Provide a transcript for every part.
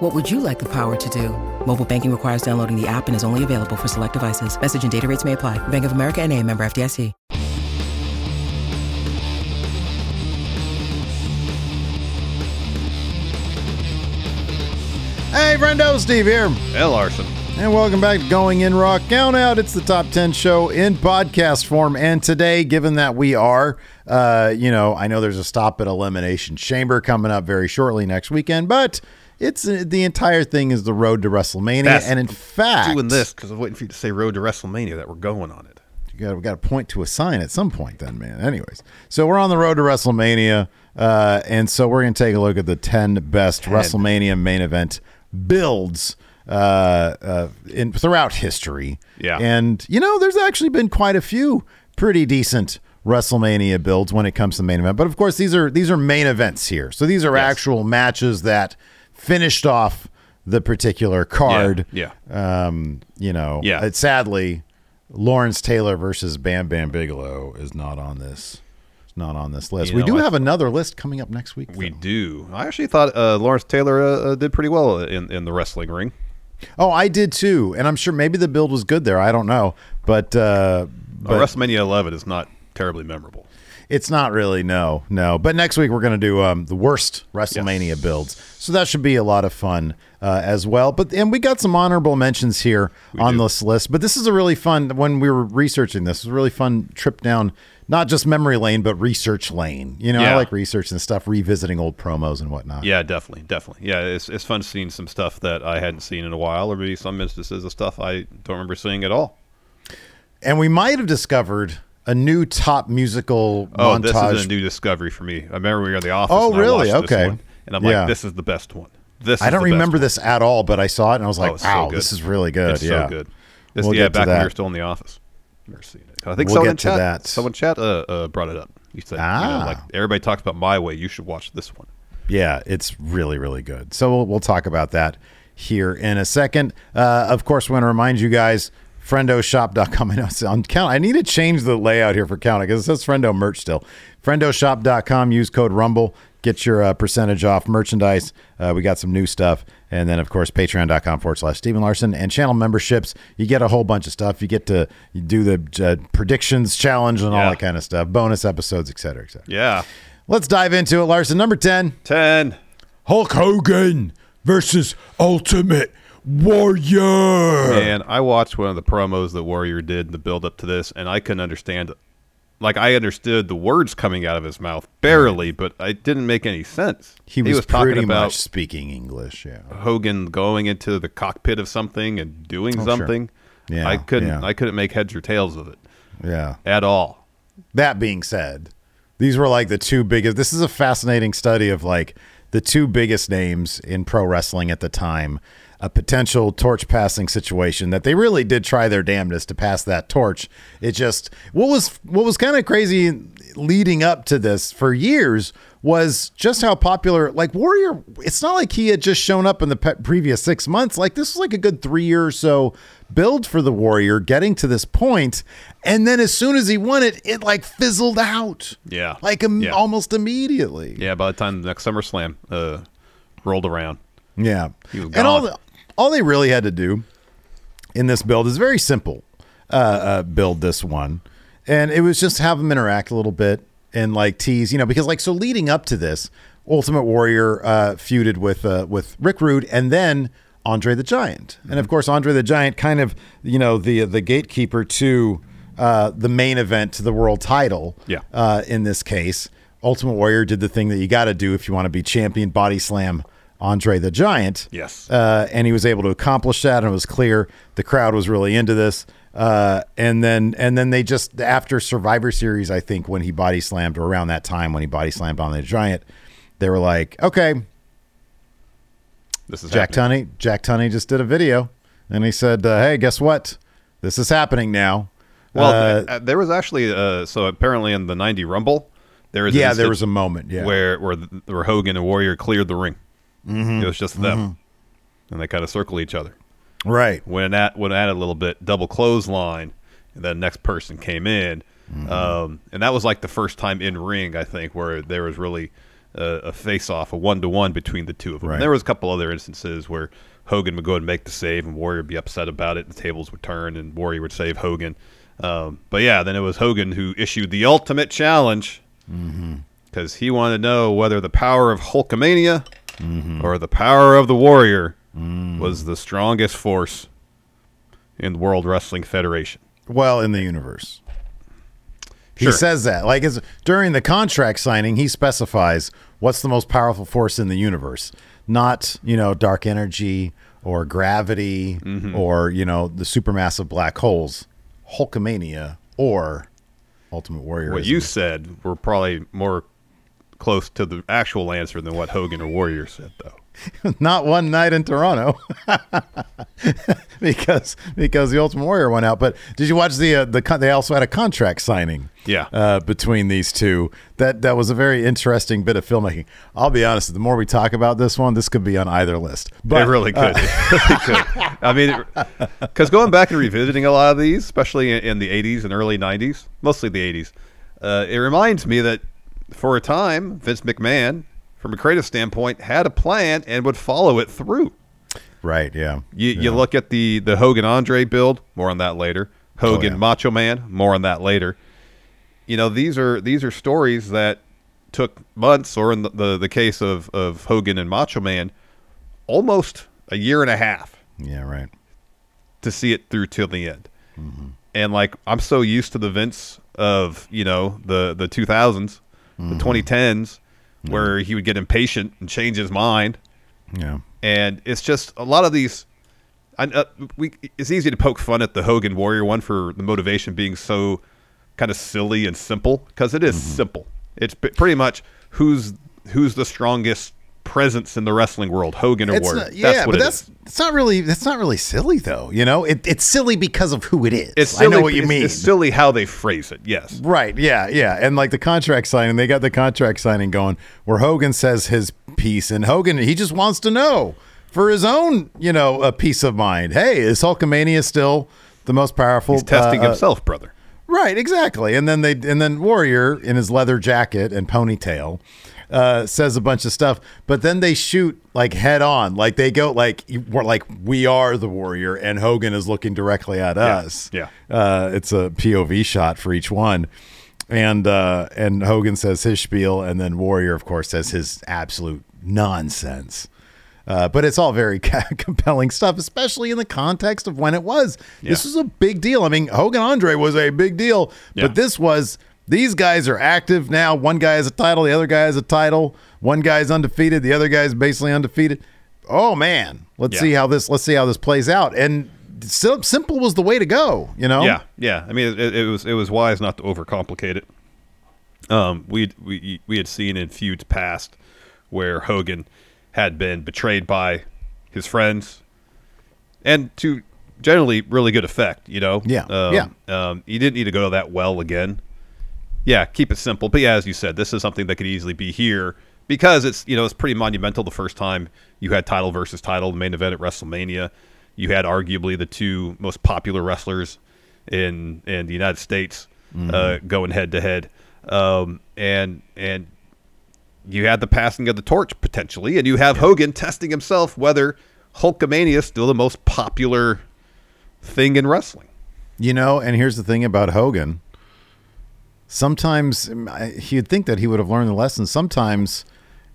What would you like the power to do? Mobile banking requires downloading the app and is only available for select devices. Message and data rates may apply. Bank of America and a member FDIC. Hey, friendo, Steve here. L. Larson. And welcome back to Going In Rock Count Out. It's the top 10 show in podcast form. And today, given that we are, uh, you know, I know there's a stop at Elimination Chamber coming up very shortly next weekend, but it's uh, the entire thing is the road to WrestleMania. That's- and in fact, Doing this because I'm waiting for you to say road to WrestleMania that we're going on it. you got we got to point to a sign at some point then man anyways so we're on the road to wrestlemania uh, and so we're going to take a look at the 10 best wrestlemania main event builds uh, uh, in throughout history Yeah. and you know there's actually been quite a few pretty decent wrestlemania builds when it comes to the main event but of course these are these are main events here so these are Yes. actual matches that finished off the particular card Yeah, um, you know, Yeah. uh, sadly, Lawrence Taylor versus Bam Bam Bigelow is not on this. It's not on this list. You we know, do I- have another list coming up next week. We though. do. I actually thought uh, Lawrence Taylor uh, uh, did pretty well in, in the wrestling ring. Oh, I did too, and I'm sure maybe the build was good there. I don't know, but uh, But but WrestleMania 11 is not terribly memorable. It's not really no, no. But next week we're going to do um, the worst WrestleMania Yes. builds, so that should be a lot of fun uh, as well. But and we got some honorable mentions here on do. this list. But this is a really fun when we were researching this. It was a really fun trip down not just memory lane but research lane. You know, I Yeah. like researching stuff, revisiting old promos and whatnot. Yeah, definitely, definitely. Yeah, it's, it's fun seeing some stuff that I hadn't seen in a while, or maybe some instances of stuff I don't remember seeing at all. And we might have discovered a new top musical Oh, montage. this is a new discovery for me. I remember we were in the office. Oh, really? Okay. one, and I'm Yeah. like, this is the best one. This I don't the best remember this at all, but I saw it and I was like, Oh, it's so "Wow, this is really good." It's yeah, so good. This, We'll yeah, get to back when we were still in the office. Never seen it. I think We'll someone get in to chat, that. Someone chat uh, uh, brought it up. You said, you know, Ah. like everybody talks about My Way. You should watch this one. Yeah, it's really, really good. So we'll, we'll talk about that here in a second. Uh, of course, want to remind you guys, friendoshop.com. I know it's on count. I need to change the layout here for count because it says friendo merch still. Friendoshop.com. Use code Rumble. Get your uh, percentage off merchandise. Uh, we got some new stuff. And then, of course, patreon.com forward slash Stephen Larson and channel memberships. You get a whole bunch of stuff. You get to you do the uh, predictions challenge and all Yeah. that kind of stuff, bonus episodes, et cetera, et cetera. Yeah. Let's dive into it, Larson. Number 10. 10. Hulk Hogan versus Ultimate Warrior. And I watched one of the promos that Warrior did in the build up to this, and I couldn't understand like I understood the words coming out of his mouth barely, but it didn't make any sense. He was, talking pretty about much speaking English. Yeah. Hogan going into the cockpit of something and doing Oh, sure. something. Yeah, I couldn't. yeah. I couldn't make heads or tails of it Yeah. at all. That being said, these were like the two biggest. This is a fascinating study of like the two biggest names in pro wrestling at the time. A potential torch passing situation that they really did try their damnedest to pass that torch. It just what was what was kind of crazy leading up to this for years was just how popular like Warrior. It's not like he had just shown up in the pe- previous six months. Like this was like a good three year or so build for the Warrior getting to this point, and then as soon as he won it, it like fizzled out. Yeah. like Yeah. almost immediately. Yeah. By the time the next SummerSlam uh, rolled around, Yeah, He was and all the, all they really had to do in this build is very simple. Uh, uh, build this one, and it was just have them interact a little bit and like tease, you know, because like so leading up to this, Ultimate Warrior uh, feuded with uh, with Rick Rude, and then Andre the Giant, and of course Andre the Giant, kind of you know the the gatekeeper to uh, the main event to the world title. Yeah. Uh, in this case, Ultimate Warrior did the thing that you got to do if you want to be champion. Body slam Andre the Giant. Yes. Uh, and he was able to accomplish that, and it was clear the crowd was really into this. Uh, and then and then they just after Survivor Series, I think when he body slammed, or around that time when he body slammed on the Giant, they were like, okay, this is Jack happening. Tunney, Jack Tunney just did a video, and he said, uh, hey, guess what? This is happening now. Well, Uh, uh, there was actually uh, so apparently in the '90 Rumble, there was yeah, there was a moment. Yeah, where where where Hogan and Warrior cleared the ring. Mm-hmm. It was just them, and they kind of circle each other. right. When at when at a little bit double clothesline, and then next person came in, Mm-hmm. um, and that was like the first time in ring I think where there was really a, a face off, a one to one between the two of them. Right. There was a couple other instances where Hogan would go and make the save, and Warrior would be upset about it. The tables would turn, and Warrior would save Hogan. Um, but yeah, then it was Hogan who issued the ultimate challenge because he wanted to know whether the power of Hulkamania or the power of the Warrior was the strongest force in the World Wrestling Federation. Well, in the universe. Sure. He says that. Like during the contract signing, he specifies what's the most powerful force in the universe. Not, you know, dark energy or gravity Mm-hmm. or, you know, the supermassive black holes. Hulkamania or Ultimate Warrior. What you said were probably more close to the actual answer than what Hogan or Warrior said, though. Not one night in Toronto. because because the Ultimate Warrior went out. But did you watch the uh, the con- they also had a contract signing? Yeah. uh, between these two. That that was a very interesting bit of filmmaking. I'll be honest. The more we talk about this one, this could be on either list. But it really could. it really could. I mean, because going back and revisiting a lot of these, especially in, in the 80s and early 90s, mostly the 80s, uh, it reminds me that for a time, Vince McMahon, from a creative standpoint, had a plan and would follow it through. right, yeah, You, you look at the, the Hogan Andre build, more on that later. Oh, Hogan yeah. Macho Man, more on that later. You know, these are these are stories that took months, or in the, the, the case of, of Hogan and Macho Man, almost a year and a half yeah, right. to see it through till the end. Mm-hmm. And like I'm so used to the Vince of you know the the 2000s, the 2010s, where he would get impatient and change his mind, Yeah, and it's just a lot of these. I, uh, we it's easy to poke fun at the Hogan Warrior one for the motivation being so kind of silly and simple because it is simple. It's pretty much who's who's the strongest presence in the wrestling world, Hogan it's Warrior. not, yeah, that's what but it that's is. it's not really that's not really silly though. You know, it, it's silly because of who it is. It's silly, I know what you mean. It's silly how they phrase it. Yes. Right. Yeah. Yeah. And like the contract signing, they got the contract signing going where Hogan says his piece, and Hogan he just wants to know for his own, you know, a peace of mind. Hey, is Hulkamania still the most powerful? He's testing uh, uh, himself, brother. Right, exactly. And then they and then Warrior in his leather jacket and ponytail uh, says a bunch of stuff, but then they shoot like head on, like they go like we're like we are the Warrior, and Hogan is looking directly at us. yeah. uh, it's a POV shot for each one. And uh, and Hogan says his spiel, and then Warrior, of course, says his absolute nonsense. Uh, but it's all very compelling stuff, especially in the context of when it was. This was a big deal. I mean, Hogan Andre was a big deal, Yeah. but this was These guys are active now. One guy has a title, the other guy has a title. One guy's undefeated, the other guy's basically undefeated. Oh man, let's Yeah. see how this let's see how this plays out. And sim- simple was the way to go, you know? Yeah, yeah. I mean, it, it was it was wise not to overcomplicate it. Um, we we we had seen in feuds past where Hogan had been betrayed by his friends, and to generally really good effect. You know, Yeah, um, yeah. Um, you didn't need to go that well again. Yeah, keep it simple. But yeah, as you said, this is something that could easily be here because it's you know it's pretty monumental. The first time you had title versus title, the main event at WrestleMania, you had arguably the two most popular wrestlers in in the United States uh, going head to head, um, and and you had the passing of the torch potentially, and you have Hogan testing himself whether Hulkamania is still the most popular thing in wrestling. You know, and here's the thing about Hogan. Sometimes um, you'd think that he would have learned the lesson. Sometimes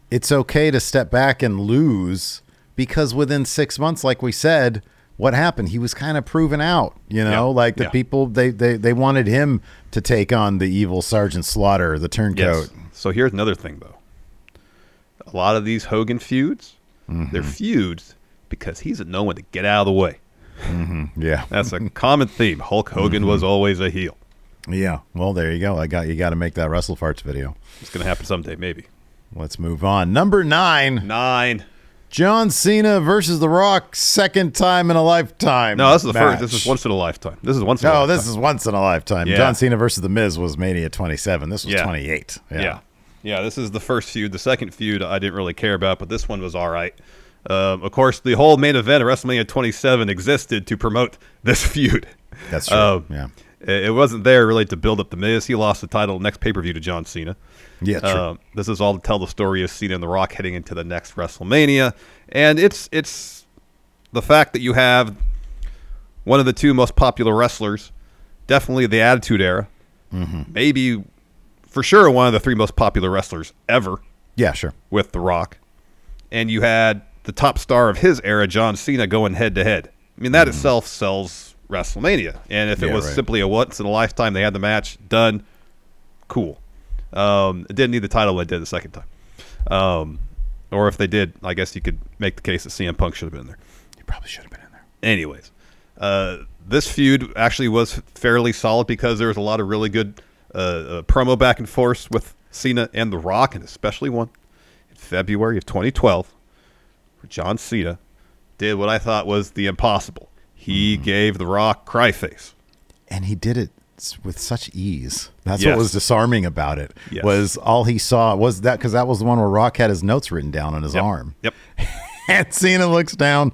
it's okay to step back and lose because within six months, like we said, what happened? He was kind of proven out. You know, Yeah, like the yeah. people they, they they wanted him to take on the evil Sergeant Slaughter, the turncoat. So here's another thing, though. A lot of these Hogan feuds, they're mm-hmm. feuds because he's a no one to get out of the way. Mm-hmm. Yeah, That's a common theme. Hulk Hogan was mm-hmm. always a heel. Yeah. Well, there you go. I got you. Got to make that Wrestle Farts video. It's going to happen someday, maybe. Let's move on. Number nine. Nine. John Cena versus The Rock, second time in a lifetime. No, this is the match. first. This is once in a lifetime. This is once in a No, lifetime. this is once in a lifetime. Yeah. John Cena versus The Miz was Mania 27. This was Yeah. 28. Yeah. yeah. this is the first feud. The second feud I didn't really care about, but this one was all right. Um, of course, the whole main event of WrestleMania 27 existed to promote this feud. That's true. Um, yeah. It wasn't there really to build up the Miz. He lost the title next pay per view to John Cena. Yeah, true. Um, this is all to tell the story of Cena and The Rock heading into the next WrestleMania, and it's it's the fact that you have one of the two most popular wrestlers, definitely the Attitude Era, Mm-hmm. maybe for sure one of the three most popular wrestlers ever yeah, sure. with The Rock, and you had the top star of his era, John Cena, going head to head. I mean, that itself sells WrestleMania. And if it. Yeah, was right. simply a once in a lifetime, they had the match done, cool. Um, it didn't need the title they did the second time. Um, or if they did, I guess you could make the case that CM Punk should have been there. You probably should have been in there. Anyways, uh, this feud actually was fairly solid because there was a lot of really good uh, uh, promo back and forth with Cena and The Rock, and especially one in February of 2012, where John Cena did what I thought was the impossible. He Mm-hmm. gave The Rock cry face. And he did it with such ease. That's Yes. what was disarming about it. Yes. Was all he saw was that because that was the one where Rock had his notes written down on his Yep. arm. Yep. And Cena looks down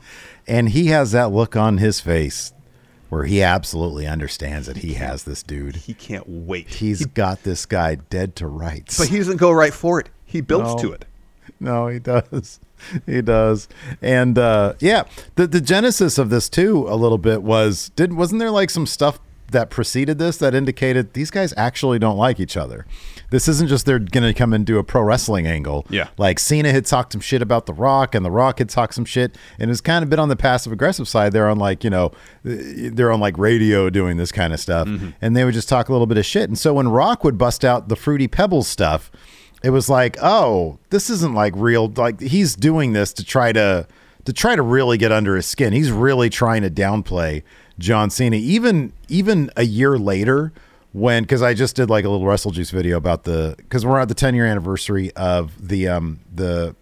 and he has that look on his face where he absolutely understands that he has this dude. He can't wait. He's got this guy dead to rights. but he doesn't go right for it. He builds No. to it. No, he does. He does. And uh, yeah, the the genesis of this too a little bit was didn't wasn't there like some stuff that preceded this that indicated these guys actually don't like each other. This isn't just they're going to come and do a pro wrestling angle. Yeah. Like Cena had talked some shit about The Rock and The Rock had talked some shit and it's kind of been on the passive aggressive side. They're on like, you know, they're on like radio doing this kind of stuff and they would just talk a little bit of shit. And so when Rock would bust out the Fruity Pebbles stuff, it was like, oh, this isn't like real. Like he's doing this to try to to try to really get under his skin. He's really trying to downplay John Cena. Even even a year later, when because I just did like a little Wrestle Juice video about the because we're at the 10 year anniversary of the um the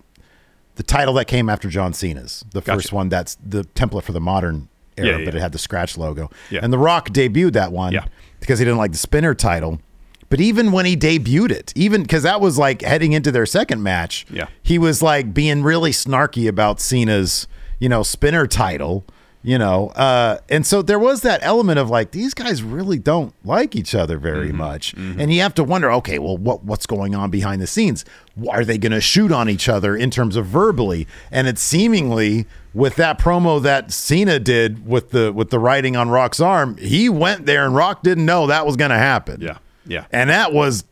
the title that came after John Cena's the Gotcha. first one. That's the template for the modern era, Yeah, yeah, but it had the scratch logo. Yeah. And The Rock debuted that one Yeah. because he didn't like the spinner title. But even when he debuted it, even because that was like heading into their second match, Yeah. he was like being really snarky about Cena's, you know, spinner title, you know. Uh, and so there was that element of like these guys really don't like each other very Mm-hmm. much, and you have to wonder, okay, well, what what's going on behind the scenes? Are they going to shoot on each other in terms of verbally? And it's seemingly with that promo that Cena did with the with the writing on Rock's arm, he went there and Rock didn't know that was going to happen. Yeah. Yeah. And that was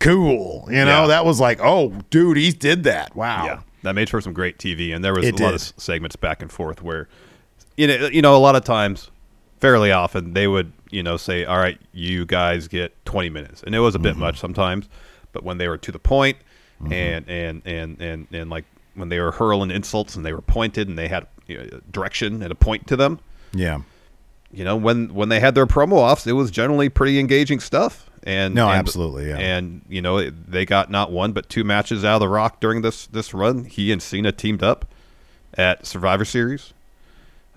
cool. You know, Yeah. that was like, oh, dude, he did that. Wow. Yeah, that made for some great TV, and there was It a lot of segments back and forth where, you know, you know, a lot of times, fairly often, they would, you know, say, all right, you guys get 20 minutes. And it was a bit mm-hmm. much sometimes, but when they were to the point mm-hmm. and, and, and, and, and like when they were hurling insults and they were pointed and they had you know, direction and a point to them, Yeah. you know, when, when they had their promo offs, it was generally pretty engaging stuff. And No, and- absolutely, yeah. And you know, they got not one but two matches out of the Rock during this this run. He and Cena teamed up at Survivor Series,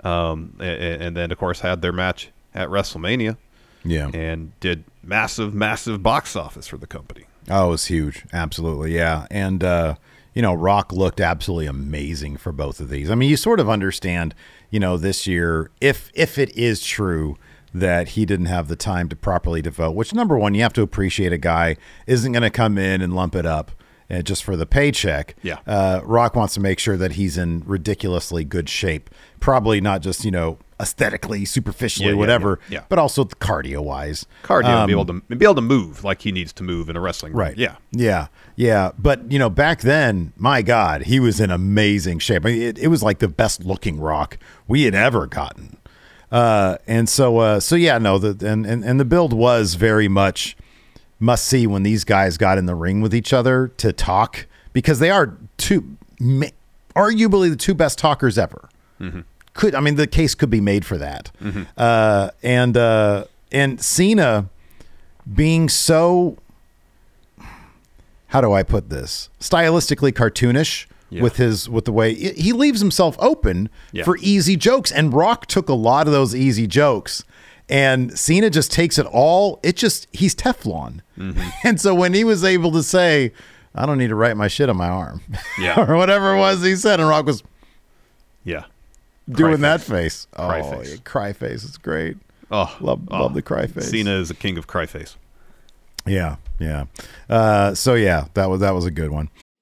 um, and, and then of course had their match at WrestleMania, Yeah. and did massive, massive box office for the company. Oh, it was huge. Absolutely. Yeah. And, uh, you know, Rock looked absolutely amazing for both of these. I mean, you sort of understand, you know, this year, if if it is true that he didn't have the time to properly devote, which number one, you have to appreciate a guy isn't going to come in and lump it up uh, just for the paycheck. Yeah. Uh, Rock wants to make sure that he's in ridiculously good shape. Probably not just, you know, aesthetically, superficially, Yeah, whatever, yeah, yeah. but also cardio wise. Cardio, and be able to be able to move like he needs to move in a wrestling ring. Um, Right. Yeah. Yeah. Yeah. But, you know, back then, my God, he was in amazing shape. I mean, it, it was like the best looking rock we had ever gotten. Uh, and so, uh, so yeah, no, the, and, and, and the build was very much must see when these guys got in the ring with each other to talk because they are two, arguably the two best talkers ever. Could, I mean, the case could be made for that. Uh, and, uh, and Cena being so how do I put this? Stylistically cartoonish Yeah. with his with the way he leaves himself open Yeah. for easy jokes, and Rock took a lot of those easy jokes, and Cena just takes it all. It just he's Teflon, Mm-hmm. and so when he was able to say, "I don't need to write my shit on my arm," Yeah. or whatever it was he said, and Rock was Yeah. doing Cry that face. face. Oh, Cry yeah, face. cry face. It's great. Oh, Love- oh. love the cry face. Cena is the king of cry face. Yeah, yeah. Uh, so yeah, that was that was a good one.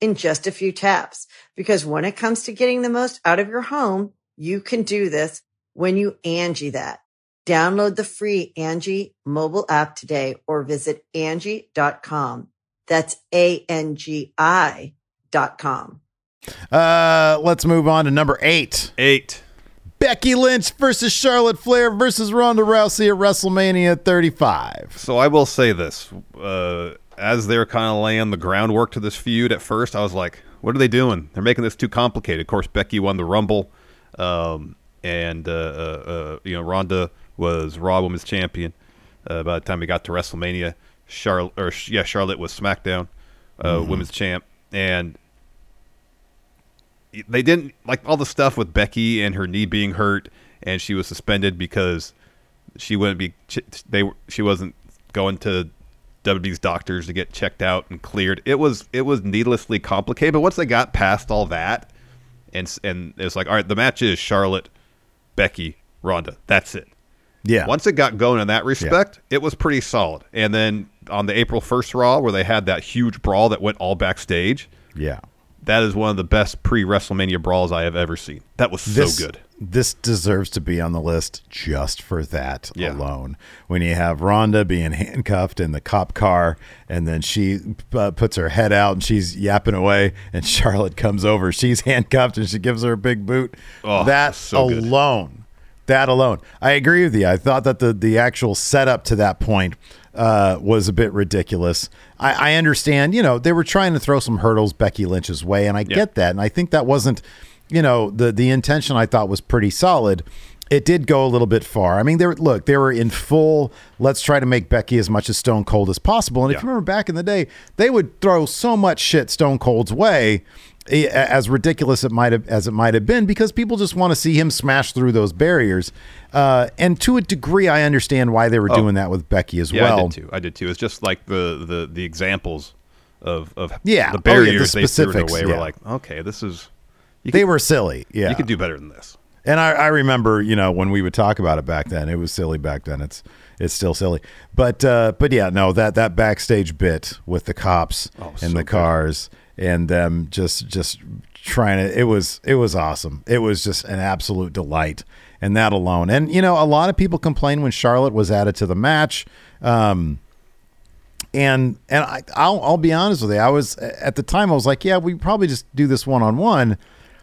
in just a few taps. Because when it comes to getting the most out of your home, you can do this when you Angi that. Download the free Angi mobile app today or visit Angi.com. That's A-N-G-I dot com. Uh, let's move on to number eight. Eight. Becky Lynch versus Charlotte Flair versus Ronda Rousey at WrestleMania 35. So I will say this: uh, as they're kind of laying the groundwork to this feud, at first I was like, "What are they doing? They're making this too complicated." Of course, Becky won the Rumble, um, and uh, uh, uh, you know Ronda was Raw Women's Champion. Uh, by the time we got to WrestleMania, Charlotte or yeah, Charlotte was SmackDown uh, Women's Champ, and they didn't like all the stuff with Becky and her knee being hurt, and she was suspended because she wouldn't be they she wasn't going to WWE's doctors to get checked out and cleared. It was it was needlessly complicated. But once they got past all that, and and it's like all right, the match is Charlotte, Becky, Ronda. That's it. Yeah. Once it got going in that respect, it was pretty solid. And then on the April first Raw, where they had that huge brawl that went all backstage, Yeah. that is one of the best pre WrestleMania brawls I have ever seen. That was This, so good. This deserves to be on the list just for that Yeah. alone. When you have Ronda being handcuffed in the cop car, and then she uh, puts her head out and she's yapping away, and Charlotte comes over. She's handcuffed and she gives her a big boot. Oh, that so good. alone, that alone. I agree with you. I thought that the the actual setup to that point uh, was a bit ridiculous. I, I understand, you know, they were trying to throw some hurdles Becky Lynch's way, and I get that, and I think that wasn't, you know, the the intention. I thought was pretty solid. it did go a little bit far. I mean, they were, look, they were in full. Let's try to make Becky as much as Stone Cold as possible. And if you remember back in the day, they would throw so much shit Stone Cold's way, as ridiculous it might have as it might have been, because people just want to see him smash through those barriers. Uh, and to a degree, I understand why they were doing that with Becky as Oh. Yeah, well. I did too. I did too. It's just like the the the examples of of Yeah. the Oh, yeah, the barriers they threw their specifics, way. yeah. We're like, okay, this is you They could, were silly. Yeah, you could do better than this. And I, I remember, you know, when we would talk about it back then, it was silly back then. It's it's still silly, but uh, but yeah, no that that backstage bit with the cops Oh, and so the good. cars and them just just trying to. It was it was awesome. It was just an absolute delight, and that alone. And you know, a lot of people complained when Charlotte was added to the match. Um, and and I, I'll I'll be honest with you. I was at the time I was like, yeah, we probably just do this one on one,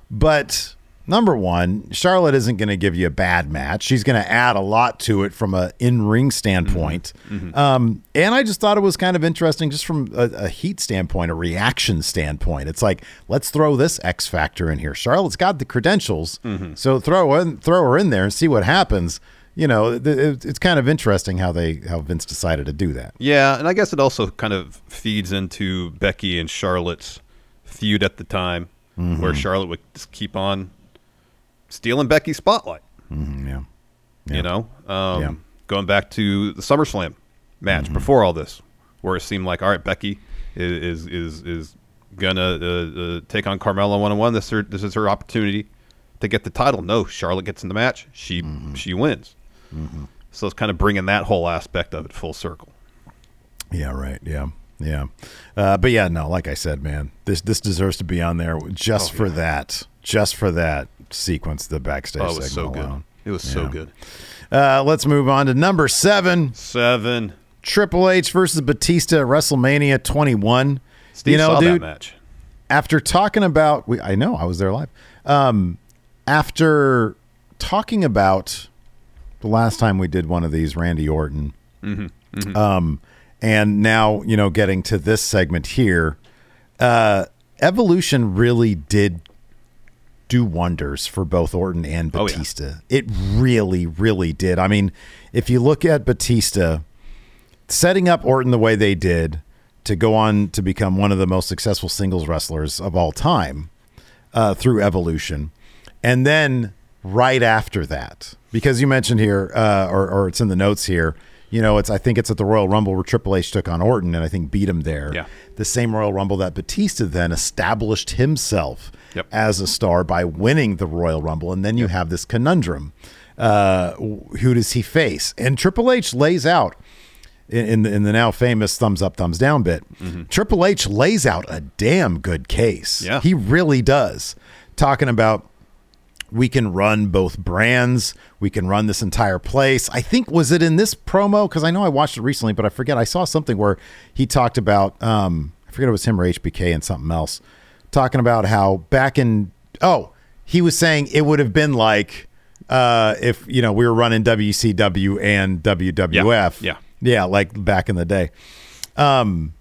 but number one, Charlotte isn't going to give you a bad match. She's going to add a lot to it from a in ring standpoint. Mm-hmm. Mm-hmm. Um, and I just thought it was kind of interesting, just from a, a heat standpoint, a reaction standpoint. It's like let's throw this X factor in here. Charlotte's got the credentials, mm-hmm. so throw in, throw her in there and see what happens. You know, th- it- it's kind of interesting how they how Vince decided to do that. Yeah, and I guess it also kind of feeds into Becky and Charlotte's feud at the time, Mm-hmm. where Charlotte would just keep on stealing Becky's spotlight. Mm, yeah. Yeah. You know, um, Yeah. going back to the SummerSlam match Mm-hmm. before all this, where it seemed like, all right, Becky is is is, is gonna uh, uh, take on Carmella one on one. This is her, this is her opportunity to get the title. No, Charlotte gets in the match. She Mm-hmm. she wins. So it's kind of bringing that whole aspect of it full circle. Yeah, right. Yeah, yeah. Uh, but yeah, no. Like I said, man, this this deserves to be on there just for that, just for that sequence, the backstage Oh, it was so good. alone. It was so good. Uh, let's move on to number seven: Seven. Triple H versus Batista at WrestleMania 21. Steve you know, saw dude, that match. after talking about, we, I know I was there live. Um, after talking about the last time we did one of these, Randy Orton, Um, and now you know, getting to this segment here, uh, Evolution really did do wonders for both Orton and Oh, yeah. Batista. It really, really did. I mean, if you look at Batista setting up Orton the way they did to go on to become one of the most successful singles wrestlers of all time uh, through Evolution, and then right after that, because you mentioned here, uh, or, or it's in the notes here. You know, it's I think it's at the Royal Rumble where Triple H took on Orton and I think beat him there. Yeah. The same Royal Rumble that Batista then established himself Yep. as a star by winning the Royal Rumble, and then you have this conundrum: uh, who does he face? And Triple H lays out in, in the in the now famous thumbs up, thumbs down bit. Triple H lays out a damn good case. Yeah. he really does. Talking about we can run both brands. We can run this entire place. I think was it in this promo because I know I watched it recently, but I forget. I saw something where he talked about um, I forget it was him or HBK and something else talking about how back in oh he was saying it would have been like uh, if you know we were running WCW and WWF. Yeah. yeah, like back in the day. Um,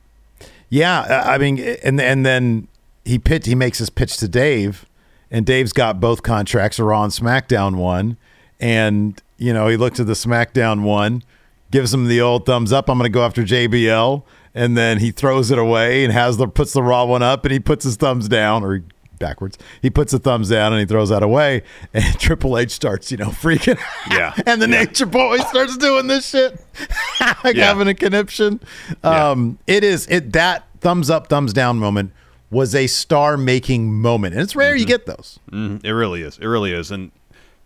yeah, I I mean, and and then he pitch he makes his pitch to Dave, and Dave's got both contracts, a Raw and SmackDown one, and you know he looked at the SmackDown one, gives him the old thumbs up. I'm going to go after JBL, and then he throws it away and has the puts the Raw one up, and he puts his thumbs down or. Backwards, he puts the thumbs down and he throws that away, and Triple H starts, you know, freaking. Yeah. and the Nature Boy starts doing this shit, like Yeah. having a conniption. Yeah. Um, it is it that thumbs up, thumbs down moment was a star making moment, and it's rare Mm-hmm. you get those. Mhm. It really is. It really is. And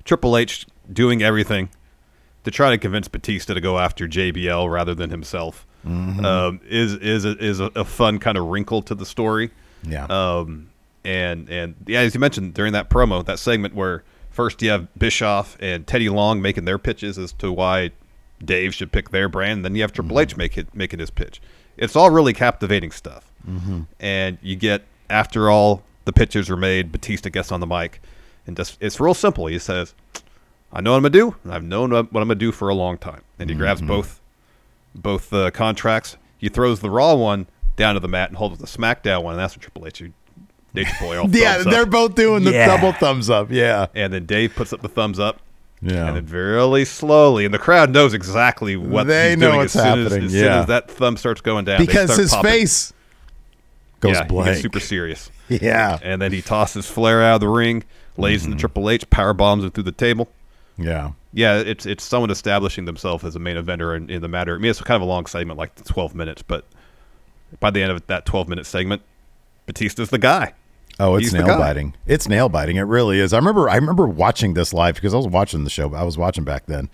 Triple H doing everything to try to convince Batista to go after JBL rather than himself um, is is a, is a, fun kind of wrinkle to the story. Yeah. Um, and and yeah, as you mentioned during that promo, that segment where first you have Bischoff and Teddy Long making their pitches as to why Dave should pick their brand, and then you have Triple H make it, making his pitch. It's all really captivating stuff. And you get after all the pitches are made, Batista gets on the mic, and just it's real simple. He says, "I know what I'm gonna do, and I've known what what I'm gonna do for a long time." And he grabs both both uh, contracts. He throws the Raw one down to the mat and holds the SmackDown one, and that's what Triple H. Nature Boy all yeah, thumbs they're both doing the Yeah. double thumbs up. Yeah, And then Dave puts up the thumbs up, Yeah. And then very slowly, and the crowd knows exactly what They he's know doing what's as soon as, happening, as soon yeah. as that thumb starts going down. they because start his popping. face goes yeah, blank. super serious. yeah. And then he tosses Flair out of the ring, lays Mm-hmm. into Triple H, power bombs him through the table. Yeah. Yeah, it's it's someone establishing themselves as a main eventer in, in the matter. I mean, it's kind of a long segment, like 12 minutes, but by the end of that 12 minute segment, Batista's the guy. Oh, it's He's nail biting. It's nail biting. It really is. I remember. I remember watching this live because I was watching the show. I was watching back then,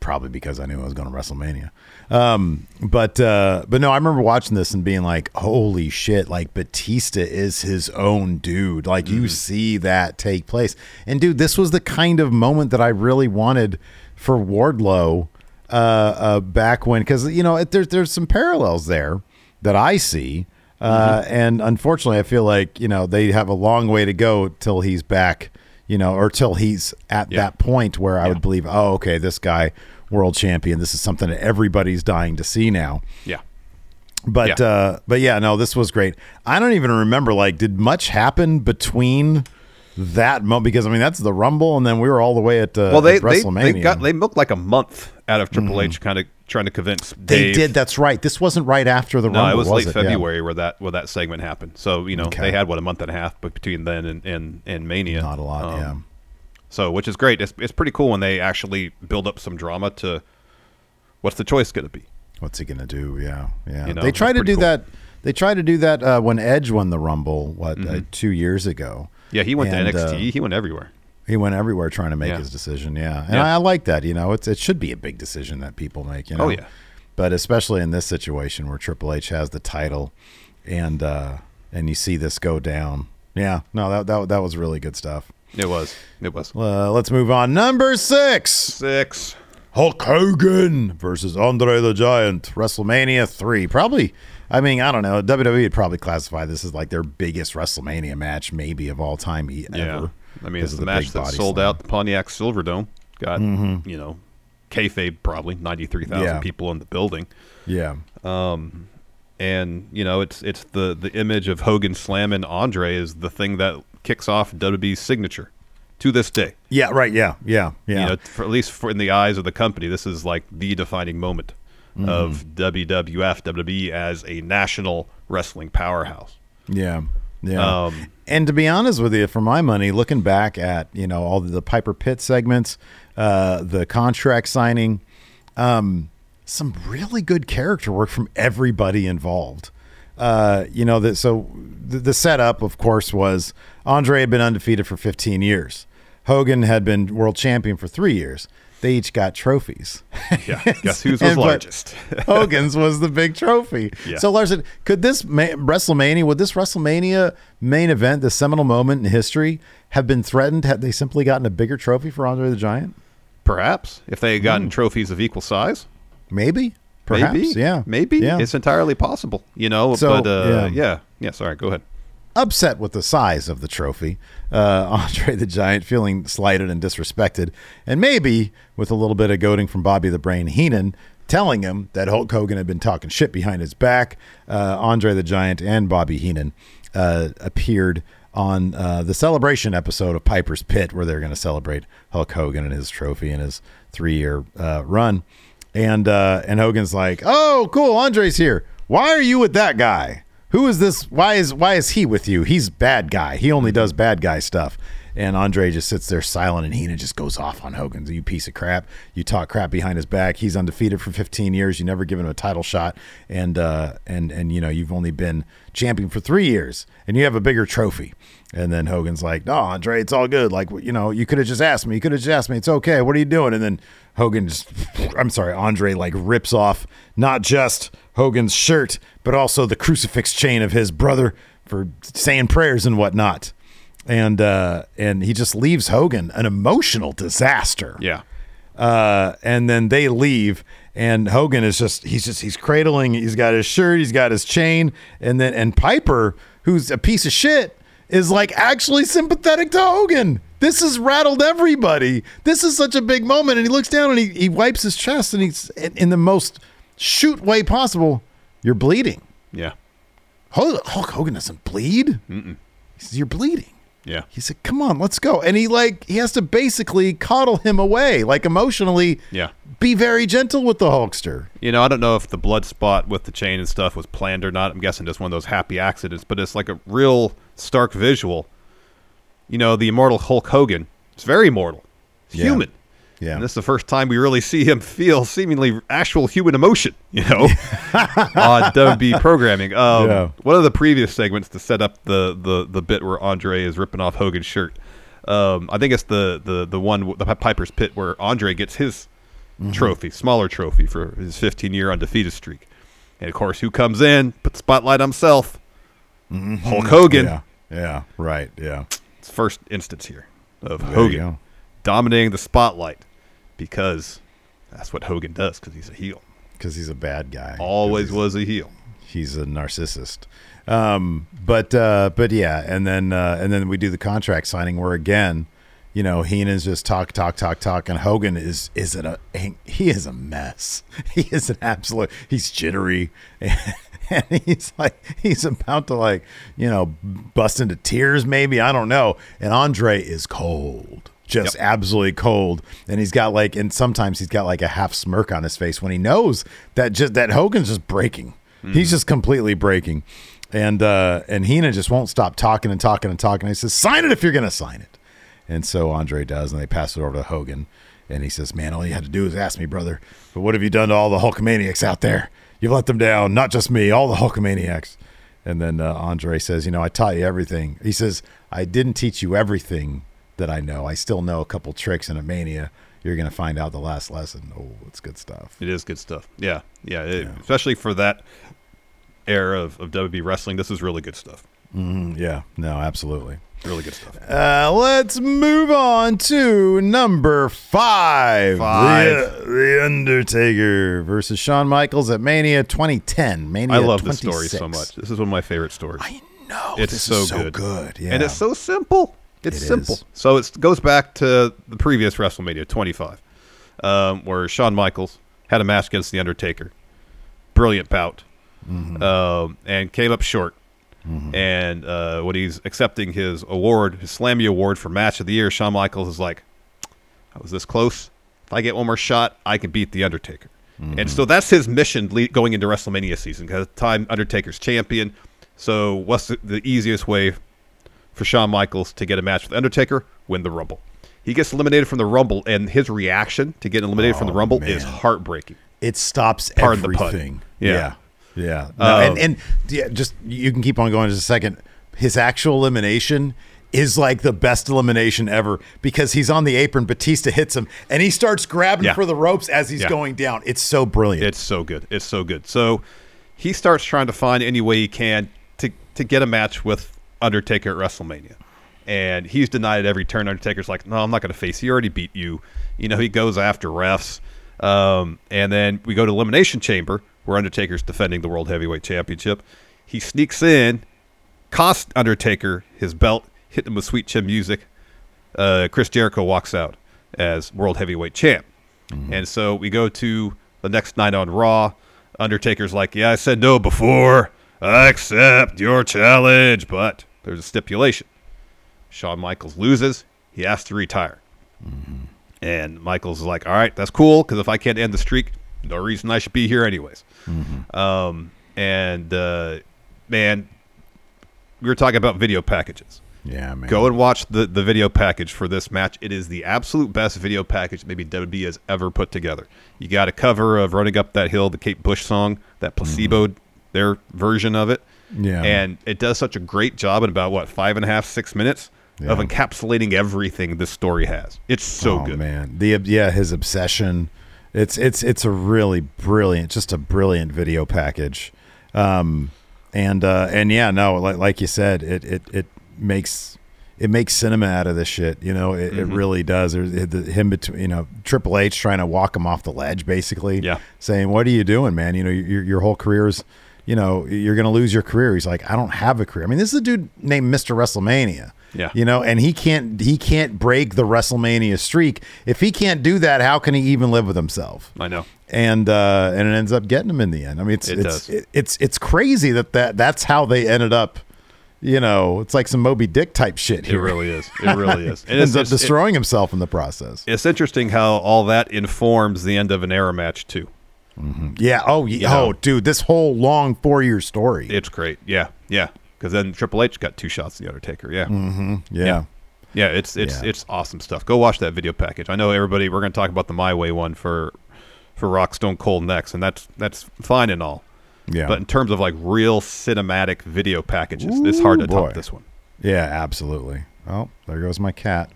probably because I knew I was going to WrestleMania. Um, but uh, but no, I remember watching this and being like, "Holy shit!" Like Batista is his own dude. Like you see that take place. And dude, this was the kind of moment that I really wanted for Wardlow uh, uh, back when, because you know it, there's there's some parallels there that I see. Uh, and unfortunately, I feel like you know they have a long way to go till he's back, you know, or till he's at Yeah. that point where I Yeah. would believe, oh, okay, this guy, world champion, this is something that everybody's dying to see now. Yeah. But Yeah. uh, but yeah, no, this was great. I don't even remember like, did much happen between that moment? Because I mean, that's the Rumble, and then we were all the way at uh, Well, they, at WrestleMania. they got they milked like a month out of Triple H, kind of trying to convince. They Dave. did. That's right. This wasn't right after the No, Rumble. it was, late Yeah. February where that where that segment happened. So you know Okay. they had what a month and a half, but between then and and, and Mania, Not a lot. Um, yeah. So which is great. It's it's pretty cool when they actually build up some drama to what's the choice going to be. What's he gonna do? Yeah, yeah. You know, they try to do cool. that. They tried to do that uh, when Edge won the Rumble. What uh, Mm-hmm. two years ago? Yeah, he went And, to NXT. uh, he went everywhere. He went everywhere trying to make Yeah. his decision. Yeah, and Yeah. I, I like that. You know, it's it should be a big decision that people make. You know. Oh, yeah. But especially in this situation where Triple H has the title, and uh, and you see this go down. Yeah, no, that that that was really good stuff. It was. It was. Uh, let's move on. Number six. Six. Hulk Hogan versus Andre the Giant, WrestleMania 3. Probably, I mean, I don't know. WWE would probably classify this as like their biggest WrestleMania match, maybe of all time ever. Yeah. I mean, it's of the, match that sold slam. out the Pontiac Silverdome. Got you know, kayfabe probably ninety three thousand Yeah. people in the building. Yeah. Um, and you know it's it's the the image of Hogan slamming Andre is the thing that kicks off WWE's signature to this day. Yeah, right. Yeah. Yeah. Yeah. You know, for, at least for in the eyes of the company, this is like the defining moment Mm-hmm. of WWF WWE as a national wrestling powerhouse. Yeah. Yeah. Um, and to be honest with you, for my money, looking back at, you know, all the Piper Pitt segments, uh, the contract signing, um, some really good character work from everybody involved. Uh, you know, that so the, the setup, of course, was Andre had been undefeated for 15 years. Hogan had been world champion for three years. They each got trophies. Yeah, guess whose was largest? Hogan's was the big trophy. Yeah. So Larson, could this ma- WrestleMania, would this WrestleMania main event, the seminal moment in history, have been threatened had they simply gotten a bigger trophy for Andre the Giant? Perhaps if they had gotten Hmm. trophies of equal size, Maybe. Perhaps. maybe, Yeah. maybe Yeah. it's entirely possible. You know, So, but uh, yeah. yeah, yeah. Sorry, go ahead. Upset with the size of the trophy. Uh, Andre the Giant feeling slighted and disrespected, and maybe with a little bit of goading from Bobby the Brain Heenan, telling him that Hulk Hogan had been talking shit behind his back. Uh, Andre the Giant and Bobby Heenan uh, appeared on uh, the celebration episode of Piper's Pit, where they're going to celebrate Hulk Hogan and his trophy and his three-year uh, run. And uh, and Hogan's like, "Oh, cool, Andre's here. Why are you with that guy?" Who is this? Why is why is he with you? He's bad guy. He only does bad guy stuff and andre just sits there silent and heenan just goes off on hogan you piece of crap. You talk crap behind his back. He's undefeated for 15 years. You never given him a title shot. And uh and and you know you've only been champion for three years and you have a bigger trophy. And then hogan's like no andre it's all good. Like you know you could have just asked me. You could have just asked me. It's okay. What are you doing? And then hogan just i'm sorry andre like rips off not just hogan's shirt but also the crucifix chain of his brother for saying prayers and whatnot. And uh, and he just leaves Hogan an emotional disaster. Yeah, Uh, and then they leave, and Hogan is just he's just he's cradling. He's got his shirt, he's got his chain, and then and Piper, who's a piece of shit, is like actually sympathetic to Hogan. This has rattled everybody. This is such a big moment, and he looks down and he, he wipes his chest, and he's in, in the most shoot way possible. You're bleeding. yeah. Hulk, Hulk Hogan doesn't bleed. He says, You're bleeding. Yeah. He said, "Come on, let's go." And he like he has to basically coddle him away, like emotionally. Yeah. Be very gentle with the Hulkster. You know, I don't know if the blood spot with the chain and stuff was planned or not. I'm guessing just one of those happy accidents, but it's like a real stark visual. You know, the immortal Hulk Hogan It's very mortal, Yeah. human. Yeah. And this is the first time we really see him feel seemingly actual human emotion, you know, on WB programming. Um, Yeah. One of the previous segments to set up the, the, the bit where Andre is ripping off Hogan's shirt. Um, I think it's the, the, the one, the Piper's Pit, where Andre gets his Mm-hmm. trophy, smaller trophy for his 15 year undefeated streak. And of course, who comes in, put the spotlight on himself? Hulk Hogan. Mm-hmm. Yeah. Yeah. Right. Yeah. It's first instance here of There Hogan dominating the spotlight because that's what Hogan does because he's a heel. Because he's a bad guy. Always was a heel. he's a narcissist. Um, but uh, but yeah, and then uh, and then we do the contract signing where again, you know, Heenan's just talk, talk, talk, talk, and Hogan is is in a he is a mess. He is an absolute. He's jittery, and he's like he's about to like you know bust into tears. Maybe I don't know. And Andre is cold. Just Yep. absolutely cold, and he's got like, and sometimes he's got like a half smirk on his face when he knows that just that Hogan's just breaking. He's just completely breaking, and uh, and Heenan just won't stop talking and talking and talking. he says, "Sign it if you're gonna sign it." And so Andre does, and they pass it over to Hogan, and he says, "Man, all you had to do is ask me, brother. But what have you done to all the Hulkamaniacs out there? You've let them down. Not just me, all the Hulkamaniacs." And then uh, Andre says, "You know, I taught you everything." He says, "I didn't teach you everything that I know. I still know a couple tricks in a mania. You're gonna find out the last lesson. Oh, it's good stuff." It is good stuff. Yeah, yeah. it- Especially for that era of, of WB wrestling, this is really good stuff. Mm, yeah, no, absolutely. Really good stuff. Uh, let's move on to number five. Five. The, the Undertaker versus Shawn Michaels at Mania 2010. Mania I love this story so much. This is one of my favorite stories. I know. it's so, so good. good. Yeah. And it's so simple. It's It simple. is. So it goes back to the previous WrestleMania 25, um, where Shawn Michaels had a match against The Undertaker. Brilliant bout. Mm-hmm. Um, and came up short. And uh, when he's accepting his award, his Slammy Award for Match of the Year, Shawn Michaels is like, I was this close. If I get one more shot, I can beat The Undertaker. And so that's his mission le- going into WrestleMania season. Because time, Undertaker's champion. So what's the, the easiest way for Shawn Michaels to get a match with Undertaker? Win the Rumble. He gets eliminated from the Rumble, and his reaction to getting eliminated from the Oh, Rumble is heartbreaking. it stops Pardon the pun. everything. Yeah. Yeah. Yeah. No, Um, and, and yeah, just you can keep on going just a second. His actual elimination is like the best elimination ever because he's on the apron. Batista hits him and he starts grabbing Yeah. for the ropes as he's Yeah. going down. It's so brilliant. It's so good. It's so good. So he starts trying to find any way he can to to get a match with Undertaker at WrestleMania. And he's denied at every turn. Undertaker's like, no, I'm not going to face. you. He already beat you. You know, he goes after refs. Um, and then we go to Elimination Chamber, where Undertaker's defending the World Heavyweight Championship. He sneaks in, cost Undertaker his belt, hit him with sweet chin music. Uh, Chris Jericho walks out as World Heavyweight Champ. And so we go to the next night on Raw. Undertaker's like, Yeah, I said no before. I accept your challenge, but there's a stipulation. Shawn Michaels loses. He has to retire. And Michaels is like, All right, that's cool, because if I can't end the streak, no reason I should be here, anyways. Um, and, uh, man, we were talking about video packages. yeah, man. Go and watch the, the video package for this match. It is the absolute best video package maybe WB has ever put together. You got a cover of Running Up That Hill, the Kate Bush song, that placebo, their version of it. Yeah. And it does such a great job in about, what, five and a half, six minutes of encapsulating everything this story has. It's so oh, good. man. The yeah, his obsession. It's it's it's a really brilliant, just a brilliant video package. Um, and uh, and yeah, no, like like you said, it it it makes it makes cinema out of this shit. You know, it, Mm-hmm. it really does. There's it- the, him between, you know, Triple H trying to walk him off the ledge, basically. Yeah. saying, "What are you doing, man? You know, your your whole career is." You know, you're going to lose your career. He's like, I don't have a career. I mean, this is a dude named Mr. WrestleMania. Yeah. You know, and he can't he can't break the WrestleMania streak. If he can't do that, how can he even live with himself? I know. And uh, and it ends up getting him in the end. I mean, it's It it's it- it's it's crazy that, that that's how they ended up You know, it's like some Moby Dick type shit It really is. It really is. And ends up it's- it- destroying himself in the process. it's interesting how all that informs the end of an era match too. Mm-hmm. yeah. Oh, yeah. You know. oh, dude, this whole long four year story. It's great. Yeah, yeah. Because then Triple H got two shots at the Undertaker. Yeah, mm-hmm. yeah. yeah. yeah. It's it's Yeah. it's awesome stuff. Go watch that video package. I know everybody. We're going to talk about the My Way one for for Rock Stone Cold next, and that's that's fine and all. Yeah. But in terms of like real cinematic video packages, it's hard to Ooh, boy. top this one. Yeah, absolutely. Oh, there goes my cat.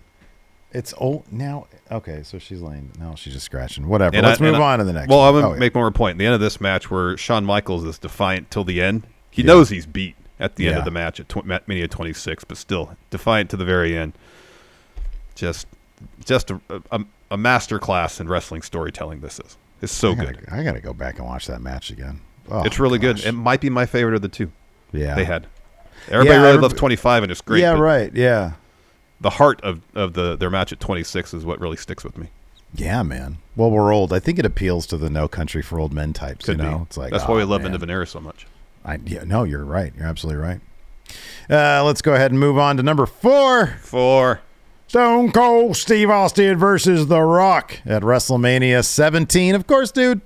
It's old now. Okay, so she's laying. No, she's just scratching. Whatever. And Let's I- move I- on to the next. Well, one. I'm gonna Oh, make one more point. The end of this match, where Shawn Michaels is defiant till the end, he knows he's beat at the end of the match at tw- Ma- Mania 26, but still defiant to the very end. Just, just a, a, a master class in wrestling storytelling. This is. It's so I gotta, good. I gotta go back and watch that match again. Oh, it's really gosh. good. It might be my favorite of the two yeah, they had. Everybody Yeah, really loves 25, and it's great. yeah, right. Yeah, The heart of, of the their match at 26 is what really sticks with me. yeah, man. Well, we're old. I think it appeals to the no country for old men types. Could you know, be. it's like that's oh, why we love man. Into Veneer so much. I, yeah, no, you're right. You're absolutely right. Uh, let's go ahead and move on to number four. Four. Stone Cold Steve Austin versus The Rock at WrestleMania 17. Of course, dude.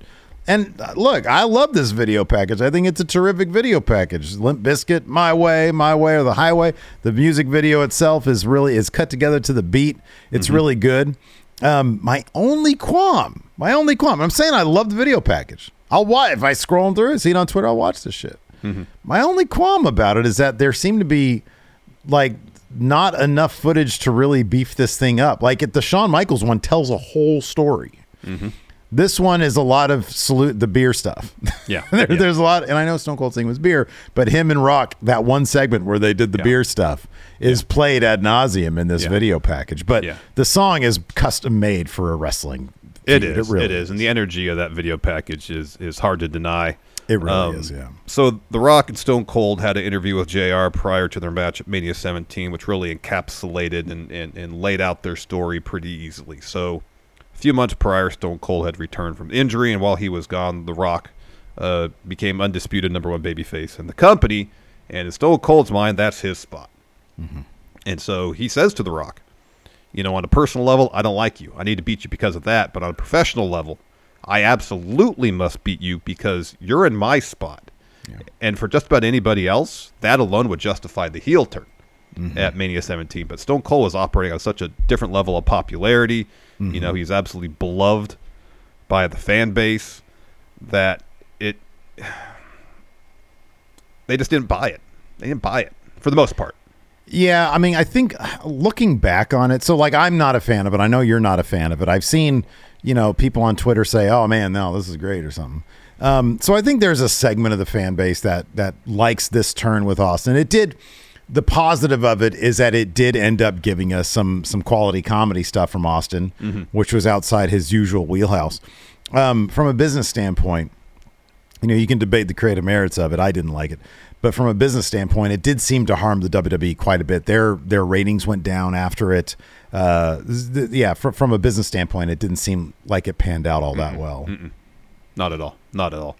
And uh, look, I love this video package. I think it's a terrific video package. Limp Bizkit, My Way, My Way or the Highway. The music video itself is really is cut together to the beat. It's really good. Um, my only qualm, my only qualm. I'm saying I love the video package. I'll watch if I scroll through it, see it on Twitter. I'll watch this shit. My only qualm about it is that there seem to be like not enough footage to really beef this thing up. Like it, the Shawn Michaels one tells a whole story. This one is a lot of salute the beer stuff. Yeah. There- Yeah. there's a lot, and I know Stone Cold thing was beer, but him and Rock that one segment where they did the Yeah. beer stuff is played ad nauseum in this Yeah. video package. But Yeah. the song is custom made for a wrestling. It feud. is. really it is. And the energy of that video package is is hard to deny. It really Um, is. Yeah. So The Rock and Stone Cold had an interview with JR prior to their match at Mania 17, which really encapsulated and, and, and laid out their story pretty easily. So few months prior, Stone Cold had returned from injury, and while he was gone, The Rock uh, became undisputed number one babyface in the company. And in Stone Cold's mind, that's his spot. And so he says to The Rock, you know, on a personal level, I don't like you. I need to beat you because of that. But on a professional level, I absolutely must beat you because you're in my spot. And for just about anybody else, that alone would justify the heel turn at Mania 17. But Stone Cold was operating on such a different level of popularity. You know, he's absolutely beloved by the fan base that it. They just didn't buy it. They didn't buy it for the most part. Yeah, I mean, I think looking back on it, so like I'm not a fan of it. I know you're not a fan of it. I've seen, you know, people on Twitter say, "Oh man, no, this is great" or something. Um, so I think there's a segment of the fan base that that likes this turn with Austin. It did. The positive of it is that it did end up giving us some some quality comedy stuff from Austin, which was outside his usual wheelhouse. Um, from a business standpoint, you know, you can debate the creative merits of it. I didn't like it, but from a business standpoint, it did seem to harm the WWE quite a bit. Their their ratings went down after it. Uh, th- yeah, from from a business standpoint, it didn't seem like it panned out all that well. Not at all. Not at all.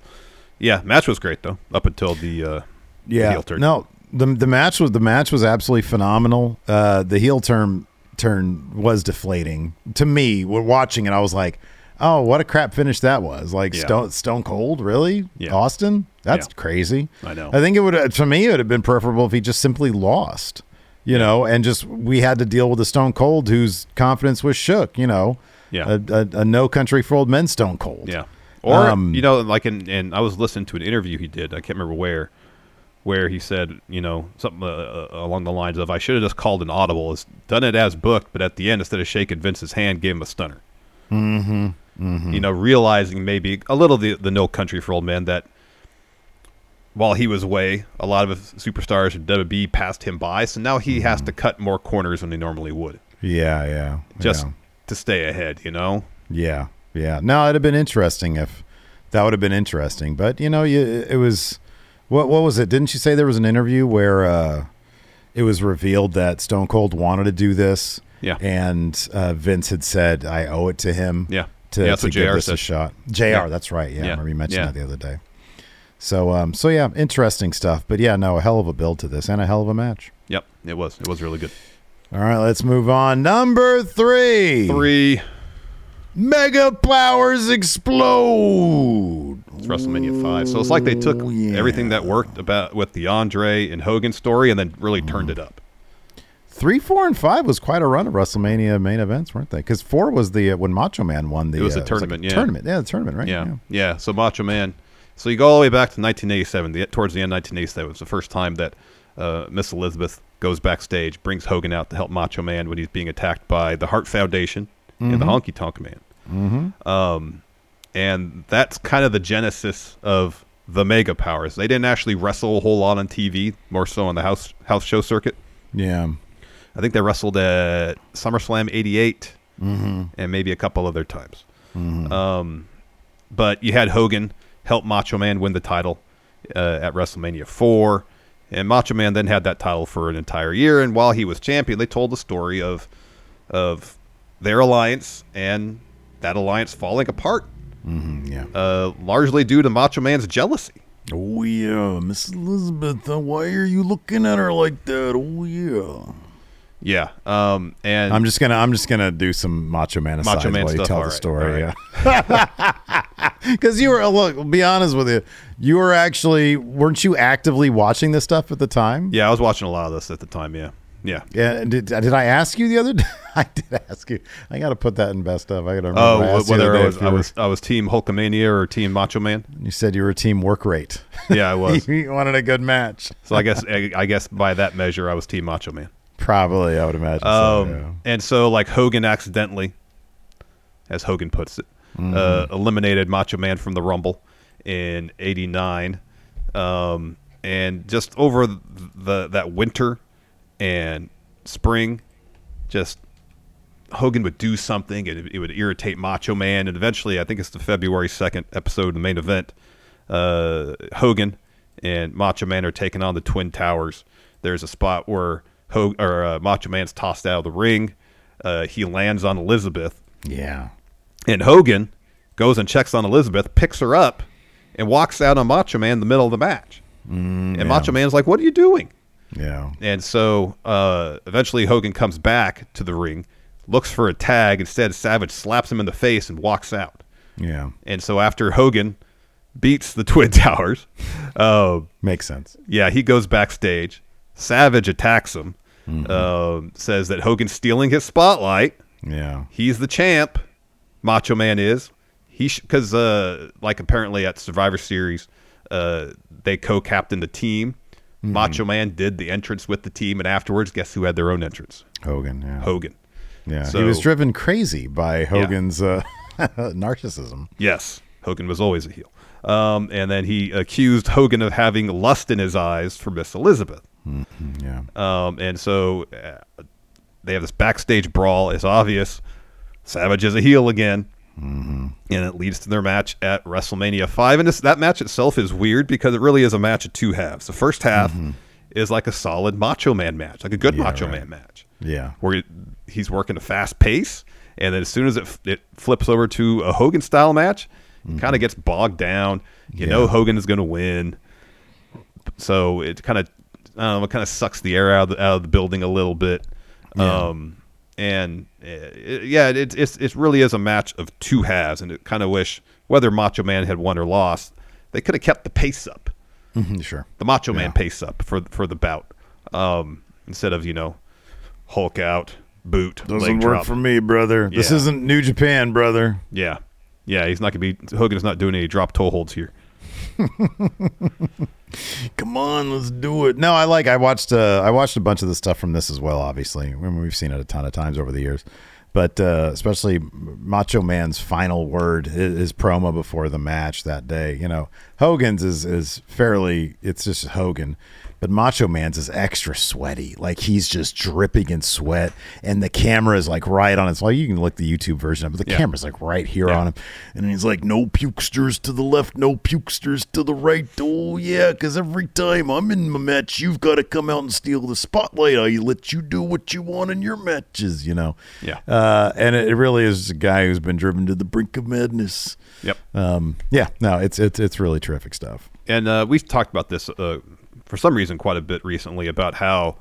Yeah, match was great though. Up until the uh, the Yeah, heel turn. no, the the match was the match was absolutely phenomenal. Uh, the heel turn turn was deflating to me. We're watching it. I was like, oh, what a crap finish that was. Like Yeah. Stone Stone Cold, really? Yeah. Austin? That's Yeah. crazy. I know. I think it would to me it would have been preferable if he just simply lost. You know, and just we had to deal with a Stone Cold whose confidence was shook. You know, Yeah. a, a, a no country for old men Stone Cold. Yeah. Or Um, you know, like in and I was listening to an interview he did. I can't remember where, where he said, you know, something uh, uh, along the lines of, "I should have just called an audible, it's done it as booked, but at the end, instead of shaking Vince's hand, gave him a stunner." Mm-hmm. You know, realizing maybe a little the the no country for old men that while he was away, a lot of superstars in WWE passed him by, so now he has to cut more corners than he normally would, yeah, yeah. just yeah. to stay ahead. You know. Yeah, yeah. No, it'd have been interesting if that would have been interesting. But you know, you, it was what what was it? Didn't you say there was an interview where uh, it was revealed that Stone Cold wanted to do this? Yeah. and uh, Vince had said, "I owe it to him." Yeah. to, Yeah, that's to what give JR this a shot. Jr. Yeah. That's right. Yeah, I remember you mentioned Yeah. that the other day. So um, so yeah, interesting stuff. But yeah, no, a hell of a build to this and a hell of a match. Yep, it was. It was really good. All right, let's move on. Number three. Three. Mega powers explode. It's WrestleMania five. So it's like they took yeah. everything that worked about with the Andre and Hogan story and then really turned it up. Three, four, and five was quite a run of WrestleMania main events, weren't they? Because four was the uh, when Macho Man won the. It was the uh, like tournament, a yeah. Tournament, yeah, the tournament, right? Yeah, yeah. So Macho Man. So you go all the way back to 1987. The, towards the end, 1987 was the first time that uh, Miss Elizabeth goes backstage, brings Hogan out to help Macho Man when he's being attacked by the Heart Foundation and the Honky Tonk Man. Mm-hmm. Um, and that's kind of the genesis of the Mega Powers. They didn't actually wrestle a whole lot on TV, more so on the house house show circuit. yeah. I think they wrestled at SummerSlam '88 and maybe a couple other times. Um, but you had Hogan help Macho Man win the title uh, at WrestleMania 4. And Macho Man then had that title for an entire year. And while he was champion, they told the story of of their alliance and that alliance falling apart, Mm, yeah. uh, largely due to Macho Man's jealousy. Oh yeah, Miss Elizabeth. uh, why are you looking at her like that? Oh yeah. Yeah. Um, and I'm just gonna I'm just gonna do some Macho Man asides Macho Man while you tell the right, story. all Yeah. Because you were look, I'll be honest with you, you were actually weren't you actively watching this stuff at the time? yeah, I was watching a lot of this at the time. Yeah. Yeah. Yeah. Did, did I ask you the other day? I did ask you. I got to put that in best of. I got to remember. I Oh, asked you the whether I was, I was I was Team Hulkamania or Team Macho Man. You said you were team work rate. Yeah, I was. you wanted a good match. so I guess I, I guess by that measure, I was Team Macho Man. Probably, I would imagine. Um, so, yeah. And so, like Hogan accidentally, as Hogan puts it, Mm-hmm. uh, eliminated Macho Man from the Rumble in '89, um, and just over the that winter and spring, just Hogan would do something and it, it would irritate Macho Man, and eventually, I think it's the February second episode, the main event. Uh, Hogan and Macho Man are taking on the Twin Towers. There's a spot where Ho- or uh, Macho Man's tossed out of the ring. Uh, he lands on Elizabeth, yeah. and Hogan goes and checks on Elizabeth, picks her up, and walks out on Macho Man in the middle of the match. and Macho Man's like, "What are you doing?" Yeah. And so uh, eventually Hogan comes back to the ring, looks for a tag. Instead, Savage slaps him in the face and walks out. Yeah. And so after Hogan beats the Twin Towers, uh, Makes sense. yeah, he goes backstage. Savage attacks him, um, says that Hogan's stealing his spotlight. Yeah. He's the champ. Macho Man is. He because uh, like apparently at Survivor Series, uh, they co-captained the team. Macho Man did the entrance with the team, and afterwards, guess who had their own entrance? Hogan. Yeah. Hogan. Yeah. he was driven crazy by Hogan's uh, narcissism. Yes, Hogan was always a heel. Um, and then he accused Hogan of having lust in his eyes for Miss Elizabeth. Yeah. Um, and so uh, they have this backstage brawl. It's obvious Savage is a heel again. And it leads to their match at WrestleMania 5. And this, that match itself is weird because it really is a match of two halves. The first half is like a solid Macho Man match, like a good Yeah, Macho right. Man match, Yeah. where he- he's working a fast pace. And then as soon as it, it flips over to a Hogan style match, it kind of gets bogged down. You know, Hogan is going to win so it kind of I don't know, it kind of sucks the air out of the, out of the building a little bit. Um, and uh, it, yeah, it, it's it really is a match of two halves, and it kind of wish whether Macho Man had won or lost, they could have kept the pace up, Mhm, sure. the Macho Man Yeah. pace up for for the bout, um, instead of you know Hulk out, boot, leg drop. For me, brother. This isn't New Japan, brother. Yeah, yeah, he's not gonna be Hogan's not doing any drop toe holds here. Come on, let's do it. No, I like. I watched. Uh, I watched a bunch of the stuff from this as well. Obviously, I mean, we've seen it a ton of times over the years, but uh, especially Macho Man's final word, his, his promo before the match that day. You know, Hogan's is is fairly. It's just Hogan, but Macho Man's is extra sweaty. Like he's just dripping in sweat, and the camera is like right on his. Well, you can look the YouTube version of it. The Yeah. camera's like right here Yeah. on him, and he's like, "No pukesters to the left, no pukesters to the right." Oh yeah, because every time I'm in my match, you've got to come out and steal the spotlight. I let you do what you want in your matches, you know. Yeah. Uh, and it, it really is a guy who's been driven to the brink of madness. Yep. Um, yeah. No, it's it's it's really terrific stuff. And uh, we've talked about this uh, for some reason quite a bit recently about how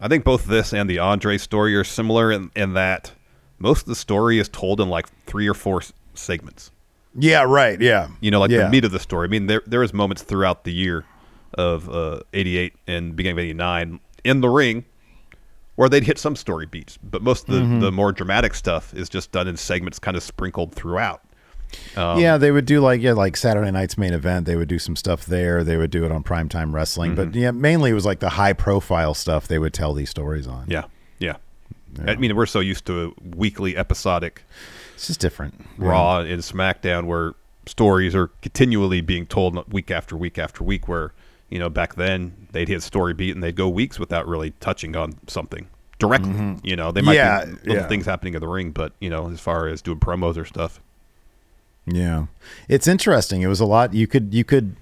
I think both this and the Andre story are similar in, in that most of the story is told in like three or four s- segments. Yeah, right. Yeah. You know, like yeah. the meat of the story. I mean, there there was moments throughout the year of uh, '88 and beginning of '89 in the ring where they'd hit some story beats, but most of the, Mm-hmm. the more dramatic stuff is just done in segments, kind of sprinkled throughout. Um, yeah, they would do like yeah, like Saturday night's main event. They would do some stuff there. They would do it on primetime wrestling, Mm-hmm. but yeah, mainly it was like the high profile stuff they would tell these stories on. Yeah, yeah. I mean, we're so used to weekly episodic It's just different. Raw and SmackDown where stories are continually being told week after week after week. Where you know back then they'd hit story beat and they'd go weeks without really touching on something directly. You know, they might Yeah, be little yeah. things happening in the ring, but you know, as far as doing promos or stuff, Yeah. It's interesting. It was a lot you could you could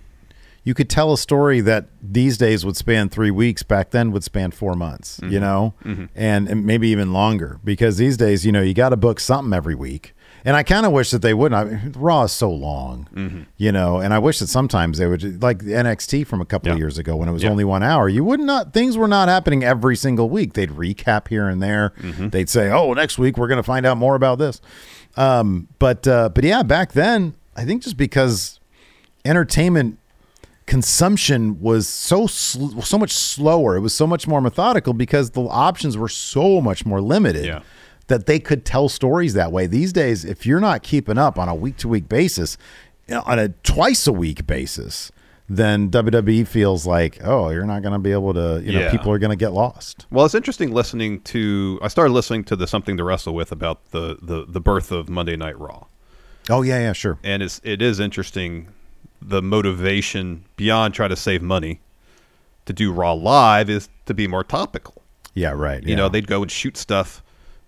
you could tell a story that these days would span 3 weeks, back then would span 4 months, Mm-hmm. you know? And, and maybe even longer because these days, you know, you got to book something every week. And I kind of wish that they wouldn't. I mean, Raw is so long, Mm-hmm. you know, and I wish that sometimes they would like NXT from a couple of years ago when it was Yeah. only 1 hour. You would not not things were not happening every single week. They'd recap here and there. Mm-hmm. They'd say, "Oh, next week we're going to find out more about this." Um, but uh, but yeah, back then, I think just because entertainment consumption was so sl- so much slower, it was so much more methodical because the options were so much more limited. Yeah. That they could tell stories that way. These days, if you're not keeping up on a week to week basis, you know, on a twice a week basis, then WWE feels like, oh, you're not going to be able to, you know, Yeah. people are going to get lost. Well, it's interesting listening to. I started listening to the Something to Wrestle with about the the, the birth of Monday Night Raw, Oh yeah, yeah, sure. and it's it is interesting the motivation beyond try to save money to do Raw live is to be more topical. Yeah, right. You know, they'd go and shoot stuff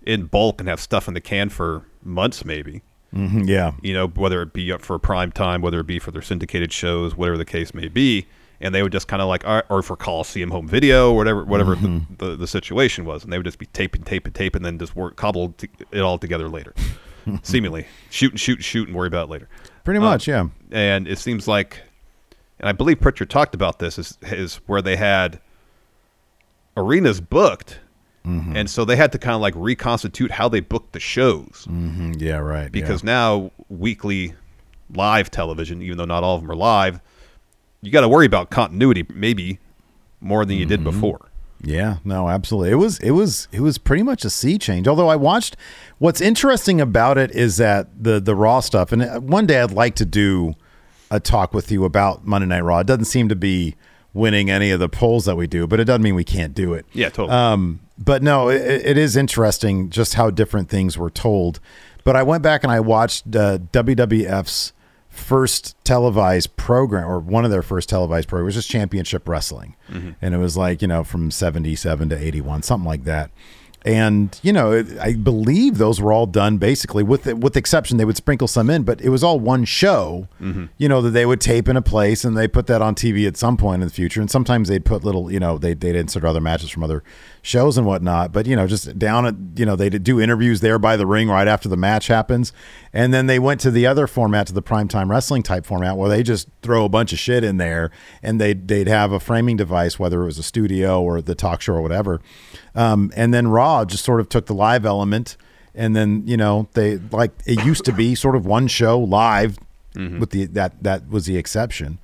in bulk and have stuff in the can for months, maybe. Mhm, yeah, You know, whether it be up for prime time, whether it be for their syndicated shows, whatever the case may be, and they would just kind of like, or or for Coliseum home video, whatever, whatever the, the, the situation was, and they would just be taping, taping, taping, and tape, and then just work cobble t- it all together later, seemingly shoot and shoot and shoot and worry about it later. pretty Um, much. Yeah. and it seems like, and I believe Prichard talked about this is is where they had arenas booked, Mm-hmm. and so they had to kind of like reconstitute how they booked the shows Mhm, yeah, right. yeah. because now weekly live television, even though not all of them are live, you got to worry about continuity maybe more than you did Mm-hmm. before. Yeah, no, absolutely. It was it was it was pretty much a sea change. Although I watched what's interesting about it is that the the raw stuff and uh, one day I'd like to do a talk with you about Monday Night Raw. It doesn't seem to be winning any of the polls that we do, but it doesn't mean we can't do it. Yeah, totally. Um, but no, it, it is interesting just how different things were told. But I went back and I watched uh, WWF's first televised program, or one of their first televised programs, was just Championship Wrestling, and it was like you know from seventy seven to eighty one, something like that. And you know, I believe those were all done basically, with the, with the exception they would sprinkle some in, but it was all one show. Mm-hmm. You know that they would tape in a place and they put that on TV at some point in the future. And sometimes they'd put little, you know, they they'd insert other matches from other shows and whatnot. But you know, just down at you know they'd do interviews there by the ring right after the match happens, and then they went to the other format, to the primetime wrestling type format, where they just throw a bunch of shit in there, and they'd they'd have a framing device, whether it was a studio or the talk show or whatever. Um, and then Raw just sort of took the live element, and then you know they like it used to be sort of one show live. With the that that was the exception,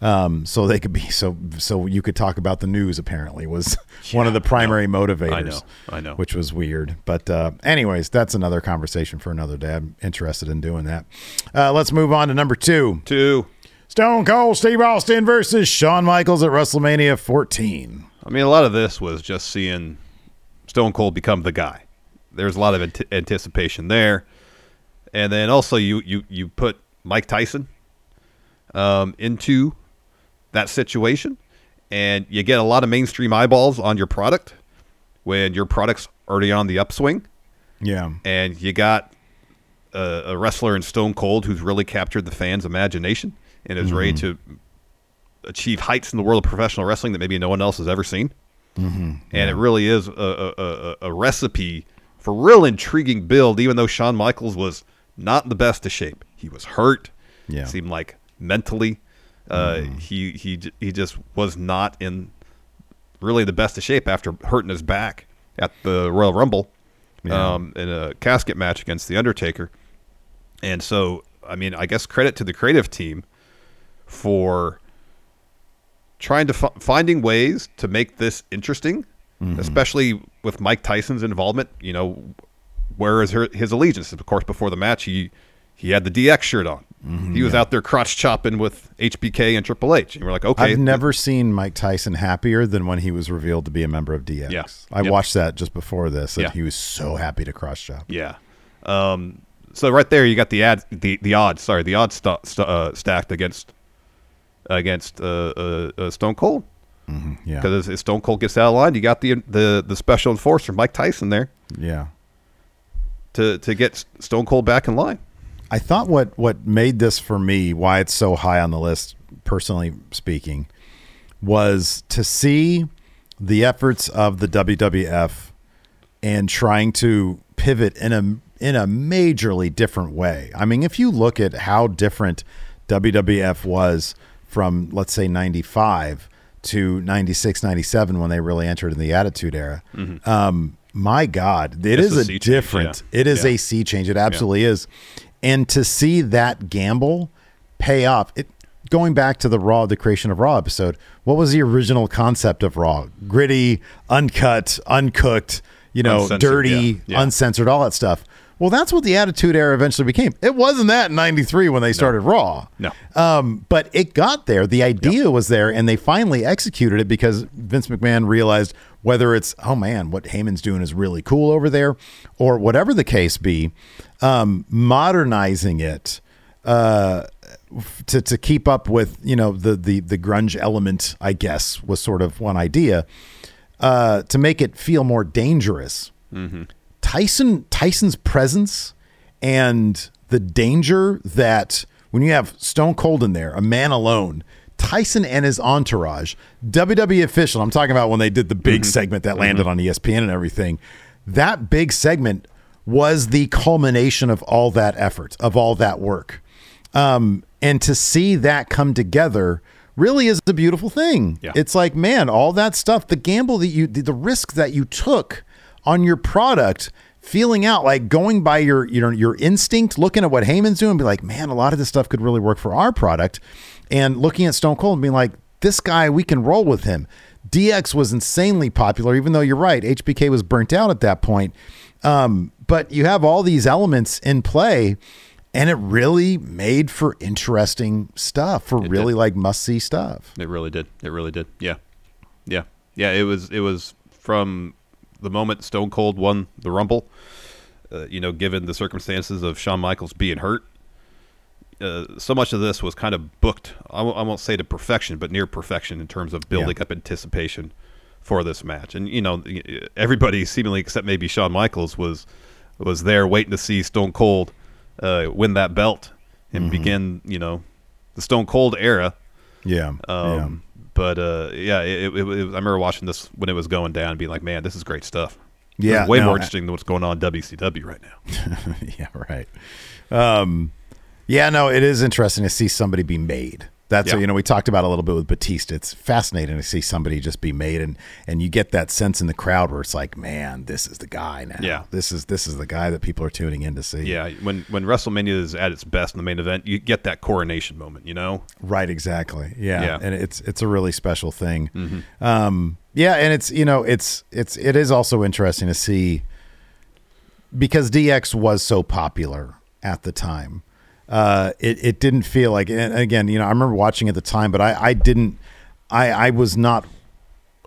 um, so they could be so so you could talk about the news. Apparently, was one of the primary motivators. I know, I know. which was weird. But uh, anyways, that's another conversation for another day. I'm interested in doing that. Uh, let's move on to number two: Two. Stone Cold Steve Austin versus Shawn Michaels at WrestleMania 14. I mean, a lot of this was just seeing Stone Cold become the guy. There's a lot of ant- anticipation there, and then also you you you put Mike Tyson um, into that situation, and you get a lot of mainstream eyeballs on your product when your product's already on the upswing, Yeah, and you got a, a wrestler in Stone Cold who's really captured the fans' imagination and is ready to achieve heights in the world of professional wrestling that maybe no one else has ever seen. Mm-hmm. And it really is a, a, a, a recipe for real intriguing build, even though Shawn Michaels was not in the best of shape. He was hurt. Yeah. Seemed like mentally Uh, Mm-hmm. He he he just was not in really the best of shape after hurting his back at the Royal Rumble Yeah. um, in a casket match against the Undertaker. And so, I mean, I guess credit to the creative team for trying to f- finding ways to make this interesting, especially with Mike Tyson's involvement. You know, where is her, his allegiance? Of course, before the match, he he had the DX shirt on. he was out there crotch chopping with HBK and Triple H, and we're like, okay, I've never seen Mike Tyson happier than when he was revealed to be a member of DX. Yeah. I Yep. watched that just before this, and Yeah. he was so happy to cross chop. Yeah. Um, so right there, you got the ad, the the odds. Sorry, the odds sta sta uh, stacked against against uh, uh, uh, Stone Cold Yeah, because if Stone Cold gets out of line, you got the the the special enforcer Mike Tyson there yeah. to to get Stone Cold back in line. I thought what what made this for me, why it's so high on the list, personally speaking, was to see the efforts of the WWF and trying to pivot in a in a majorly different way. I mean, if you look at how different WWF was from let's say 95 to 96 97 when they really entered in the attitude era. Um my god, it It's is a a sea change, different. yeah. It is Yeah. a sea change. It absolutely is. And to see that gamble pay off, it going back to the Raw, the creation of Raw episode, what was the original concept of Raw? Gritty, uncut, uncooked, you know, Uncensored, dirty, yeah, yeah. uncensored, all that stuff. Well, that's what the Attitude Era eventually became. It wasn't that in 93 when they started Raw. No. Um, but it got there. The idea was there, and they finally executed it because Vince McMahon realized whether it's, oh man, what Heyman's doing is really cool over there, or whatever the case be, um, modernizing it uh, to, to keep up with, you know, the, the, the grunge element, I guess, was sort of one idea uh, to make it feel more dangerous. Tyson Tyson's presence and the danger that when you have Stone Cold in there, a man alone, Tyson and his entourage, WWE official, I'm talking about when they did the big segment that landed on E ESPN and everything. That big segment was the culmination of all that effort, of all that work. Um, and to see that come together really is a beautiful thing. Yeah. It's like, man, all that stuff, the gamble that you, the, the risk that you took on your product, feeling out like going by your, you know, your instinct, looking at what Heyman's doing, be like, man, a lot of this stuff could really work for our product. And looking at Stone Cold and being like, this guy, we can roll with him. DX was insanely popular, even though you're right, HBK was burnt out at that point. Um, but you have all these elements in play, and it really made for interesting stuff, for really like must see stuff. It really did. It really did. Yeah, yeah, yeah. It was. It was from the moment Stone Cold won the Rumble. Uh, you know, given the circumstances of Shawn Michaels being hurt, uh, so much of this was kind of booked. I w- I won't say to perfection, but near perfection in terms of building Yeah. up anticipation for this match. And you know, everybody seemingly except maybe Shawn Michaels was was there waiting to see Stone Cold uh, win that belt and begin, you know, the Stone Cold era. Yeah. Um, But uh, yeah, it, it, it, I remember watching this when it was going down, and being like, "Man, this is great stuff." Yeah, way no, more I- interesting than what's going on WCW right now. yeah. yeah, right. Um, yeah, no, it is interesting to see somebody be made. That's Yeah. you know we talked about a little bit with Batista. It's fascinating to see somebody just be made, and and you get that sense in the crowd where it's like, man, this is the guy now. Yeah. this is this is the guy that people are tuning in to see. Yeah, when when WrestleMania is at its best in the main event, you get that coronation moment. You know, Right, exactly. Yeah. Yeah. And it's it's a really special thing. Um yeah, and it's you know, it's it's it is also interesting to see because DX was so popular at the time. Uh it, it didn't feel like and again, you know, I remember watching at the time, but I, I didn't I I was not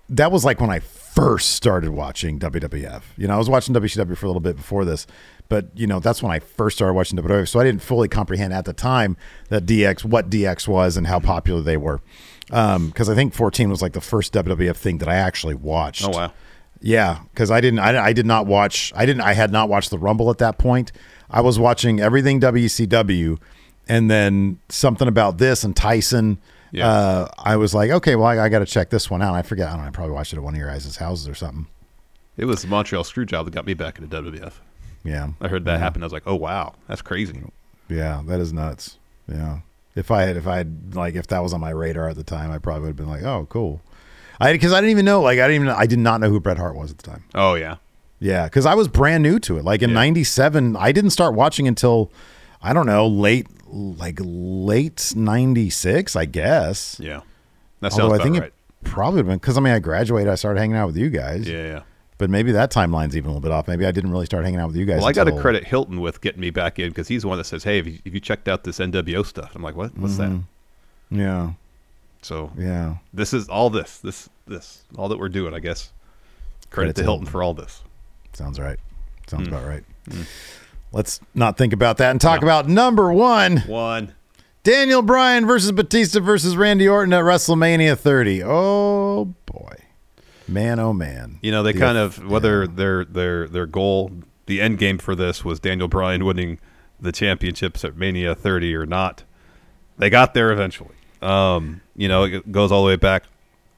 that was like when I first started watching WWF. You know, I was watching WCW for a little bit before this, but you know, that's when I first started watching WWF. So I didn't fully comprehend at the time that DX, what DX was, and how popular they were. Because I think 14 was like the first WWF thing that I actually watched. Oh, wow. Yeah, because I didn't, I, I did not watch, I didn't, I had not watched the Rumble at that point. I was watching everything WCW, and then something about this and Tyson. Yeah. Uh, I was like, okay, well, I, I got to check this one out. I forget. I don't know. I probably watched it at one of your guys' houses or something. it was the Montreal Screwjob that got me back into WWF. Yeah. I heard that happen. I was like, "Oh wow, that's crazy." Yeah, that is nuts. Yeah. If I had, if I had, like, if that was on my radar at the time, I probably would have been like, oh, cool. I because I didn't even know, like, I didn't even, I did not know who Bret Hart was at the time. Oh yeah. Yeah, because I was brand new to it. Like in Yeah. '97, I didn't start watching until I don't know, late, like late '96, I guess. Yeah. That sounds Although I think right. it probably been because I mean I graduated, I started hanging out with you guys. yeah, yeah. But maybe that timeline's even a little bit off. Maybe I didn't really start hanging out with you guys. Well, I got to credit Hilton with getting me back in because he's the one that says, "Hey, have you, have you checked out this NWO stuff?" I'm like, "What? What's that?" Mm-hmm. Yeah, So yeah. this is all this, this, this, all that we're doing. I guess credit, Credit to to Hilton Hilton. for all this. Sounds right. Sounds Hmm. about right. Let's not think about that and talk about number one. One. Daniel Bryan versus Batista versus Randy Orton at WrestleMania 30. Oh boy, man, oh man. You know, they The- kind of whether yeah. their their their goal, the end game for this was Daniel Bryan winning the championships at Mania 30 or not. They got there eventually. Um, you know, it goes all the way back.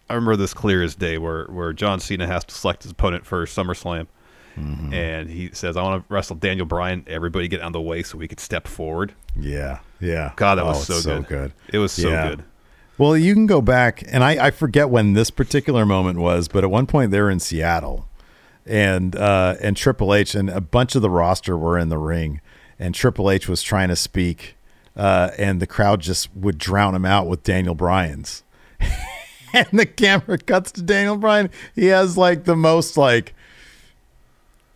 I remember this clear as day, where where John Cena has to select his opponent for SummerSlam, Mm-hmm. and he says, "I want to wrestle Daniel Bryan. Everybody get out of the way so we could step forward." Yeah, yeah. God, that Oh, was so, good. It was so Yeah. good. Well, you can go back, and I, I forget when this particular moment was, but at one point they were in Seattle, and uh, and Triple H and a bunch of the roster were in the ring, and Triple H was trying to speak, uh, and the crowd just would drown him out with Daniel Bryan's, and the camera cuts to Daniel Bryan. He has like the most like.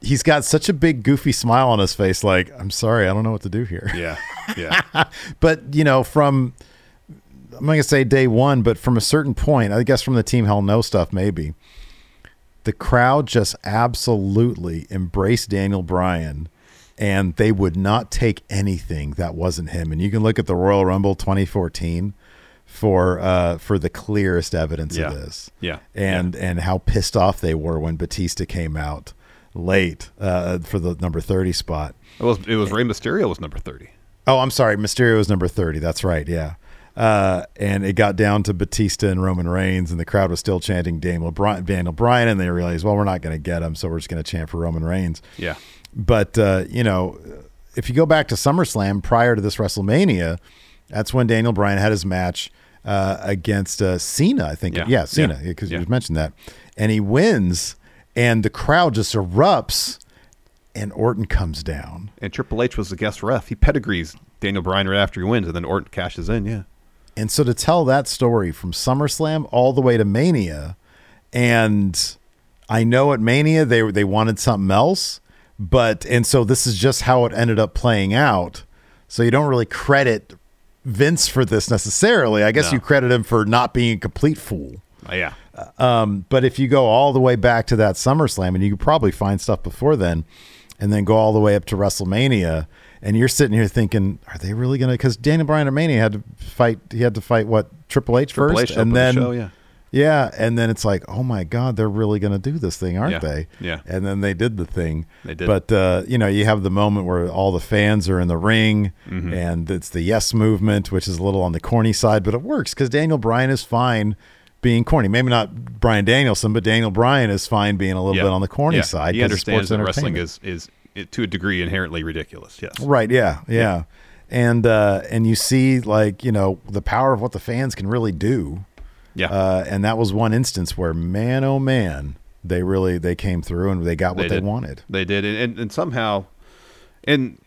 He's got such a big goofy smile on his face, like I'm sorry, I don't know what to do here. Yeah, yeah, but you know from i'm not going to say day one but from a certain point i guess from the team hell no stuff maybe the crowd just absolutely embraced daniel bryan and they would not take anything that wasn't him. And you can look at the royal rumble 2014 for uh for the clearest evidence Yeah. of this. Yeah. and and how pissed off they were when batista came out late uh for the number 30 spot It was it was Rey Mysterio was number 30. Oh, I'm sorry. Mysterio was number 30. That's right. Yeah. Uh, and it got down to Batista and Roman Reigns, and the crowd was still chanting Daniel Bryan, Daniel Bryan, and they realized, well, we're not going to get him, so we're just going to chant for Roman Reigns. Yeah. But uh, you know, if you go back to SummerSlam prior to this WrestleMania, that's when Daniel Bryan had his match uh, against uh, Cena. I think, Yeah. yeah, Cena, Yeah. because Yeah. you mentioned that, and he wins, and the crowd just erupts, and Orton comes down. And Triple H was the guest ref. He pedigrees Daniel Bryan right after he wins, and then Orton cashes in. Yeah. And so to tell that story from SummerSlam all the way to Mania, and I know at Mania they they wanted something else, but and so this is just how it ended up playing out. So you don't really credit Vince for this necessarily. I guess No. you credit him for not being a complete fool. Yeah. Um, but if you go all the way back to that SummerSlam, and you could probably find stuff before then, and then go all the way up to WrestleMania, and you're sitting here thinking, are they really going to? Because Daniel Bryan at Mania had to fight. He had to fight what Triple H Triple first, H and then the show, yeah. yeah, and then it's like, oh my God, they're really going to do this thing, aren't Yeah. they? Yeah. And then they did the thing. They did. But uh, you know, you have the moment where all the fans are in the ring, Mm-hmm. and it's the yes movement, which is a little on the corny side, but it works because Daniel Bryan is fine being corny. Maybe not Bryan Danielson, but Daniel Bryan is fine being a little yeah. bit on the corny Yeah. side. He understands sports that wrestling is is to a degree inherently ridiculous. Yes. Right. Yeah. Yeah. And uh, and you see like you know the power of what the fans can really do. Yeah. Uh, and that was one instance where man, oh man, they really they came through and they got what they, did. wanted. They did, and, and, and somehow, and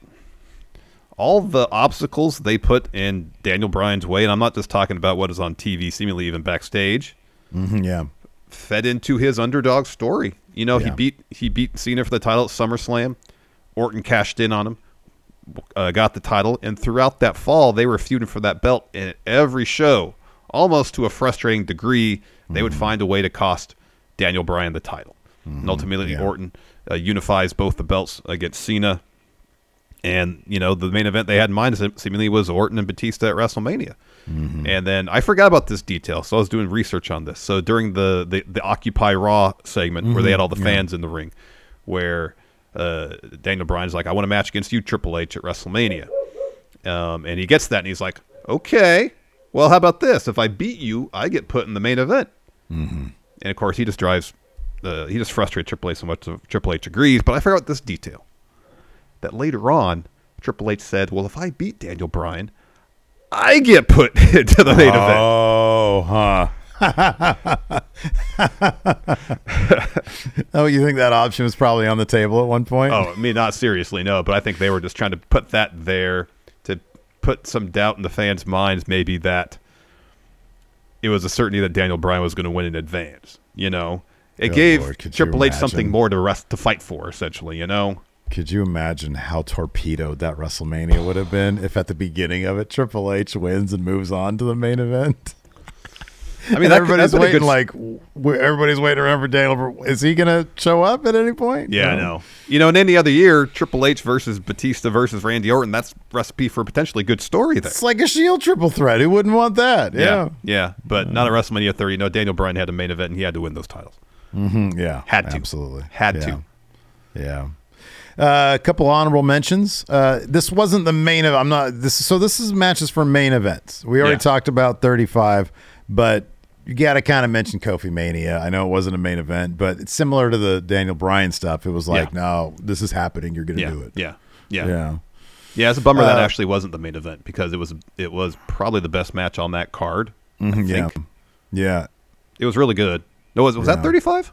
all the obstacles they put in Daniel Bryan's way, and I'm not just talking about what is on TV, seemingly even backstage, Mhm, yeah. fed into his underdog story. You know, he beat he beat Cena for the title at SummerSlam. Orton cashed in on him, uh, got the title, and throughout that fall, they were feuding for that belt. in every show, almost to a frustrating degree, they would find a way to cost Daniel Bryan the title. And ultimately, yeah. Orton uh, unifies both the belts against Cena. And you know the main event they had in mind seemingly was Orton and Batista at WrestleMania. And then I forgot about this detail, so I was doing research on this. So during the the, the Occupy Raw segment where they had all the fans in the ring, where uh, Daniel Bryan's like, "I want a match against you, Triple H, at WrestleMania," um, and he gets that, and he's like, "Okay, well, how about this? If I beat you, I get put in the main event." Mm-hmm. And of course, he just drives, uh, he just frustrates Triple H so much. that Triple H agrees, but I forgot this detail that later on, Triple H said, "Well, if I beat Daniel Bryan, I get put into the main event. Oh, huh. oh, you think that option was probably on the table at one point? Oh, I mean, not seriously, no. But I think they were just trying to put that there to put some doubt in the fans' minds, maybe that it was a certainty that Daniel Bryan was going to win in advance. You know, it Good gave Lord, Triple H something more to rest to fight for, essentially. You know, Could you imagine how torpedoed that WrestleMania would have been if at the beginning of it Triple H wins and moves on to the main event? I mean, And that could- everybody's that's been a waiting good- like, everybody's waiting around for Daniel. Is he gonna show up at any point? Yeah, I know. You know, in any other year, Triple H versus Batista versus Randy Orton, that's recipe for a potentially good story there. It's like a Shield triple threat. Who wouldn't want that? Yeah, yeah, yeah. But not at WrestleMania 30. No, Daniel Bryan had a main event and he had to win those titles. Mm, yeah, Had to. absolutely Had yeah. to. Yeah. Uh, a couple honorable mentions. Uh, this wasn't the main of. I'm not. This so this is matches for main events. We already Yeah. talked about 35, but you got to kind of mention Kofi Mania. I know it wasn't a main event, but it's similar to the Daniel Bryan stuff. It was like, Yeah. no, this is happening. You're going to Yeah, do it. yeah, yeah, Yeah. Yeah, It's a bummer that Uh, actually wasn't the main event because it was it was probably the best match on that card. I Mhm, yeah. think Yeah. it was really good. No, was was that 35?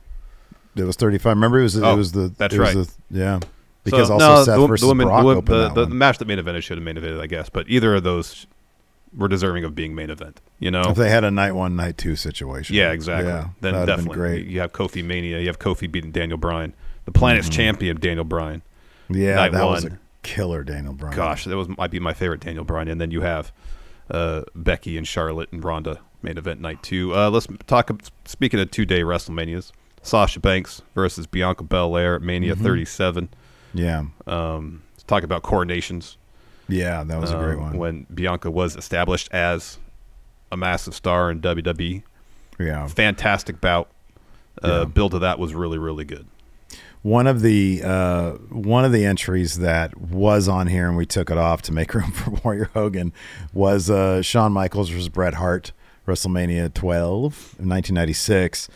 It was 35. Remember, it was Oh, it was the that's it was right. the- yeah. Because So, also no, Seth the, versus the women, Brock the, the, that the, one. match that main evented should have main evented, I guess. But either of those were deserving of being main event. You know, If they had a night one, night two situation. Yeah, exactly. Yeah, then that'd have been definitely great. you have Kofi Mania. You have Kofi beating Daniel Bryan, the planet's champion Daniel Bryan. Yeah, night that was a killer Daniel Bryan. Gosh, that was might be my favorite Daniel Bryan. And then you have uh, Becky and Charlotte and Ronda main event night two. Uh, let's talk. Speaking of two day WrestleManias, Sasha Banks versus Bianca Belair at Mania Mm-hmm. 37. Yeah, Um, talk about coronations. yeah, that was a great uh, one. When Bianca was established as a massive star in WWE, yeah, fantastic bout. Uh, Yeah. Build to that was really really good. one of the uh, one of the entries that was on here, and we took it off to make room for Warrior Hogan, was uh, Shawn Michaels versus Bret Hart, WrestleMania 12 in 1996.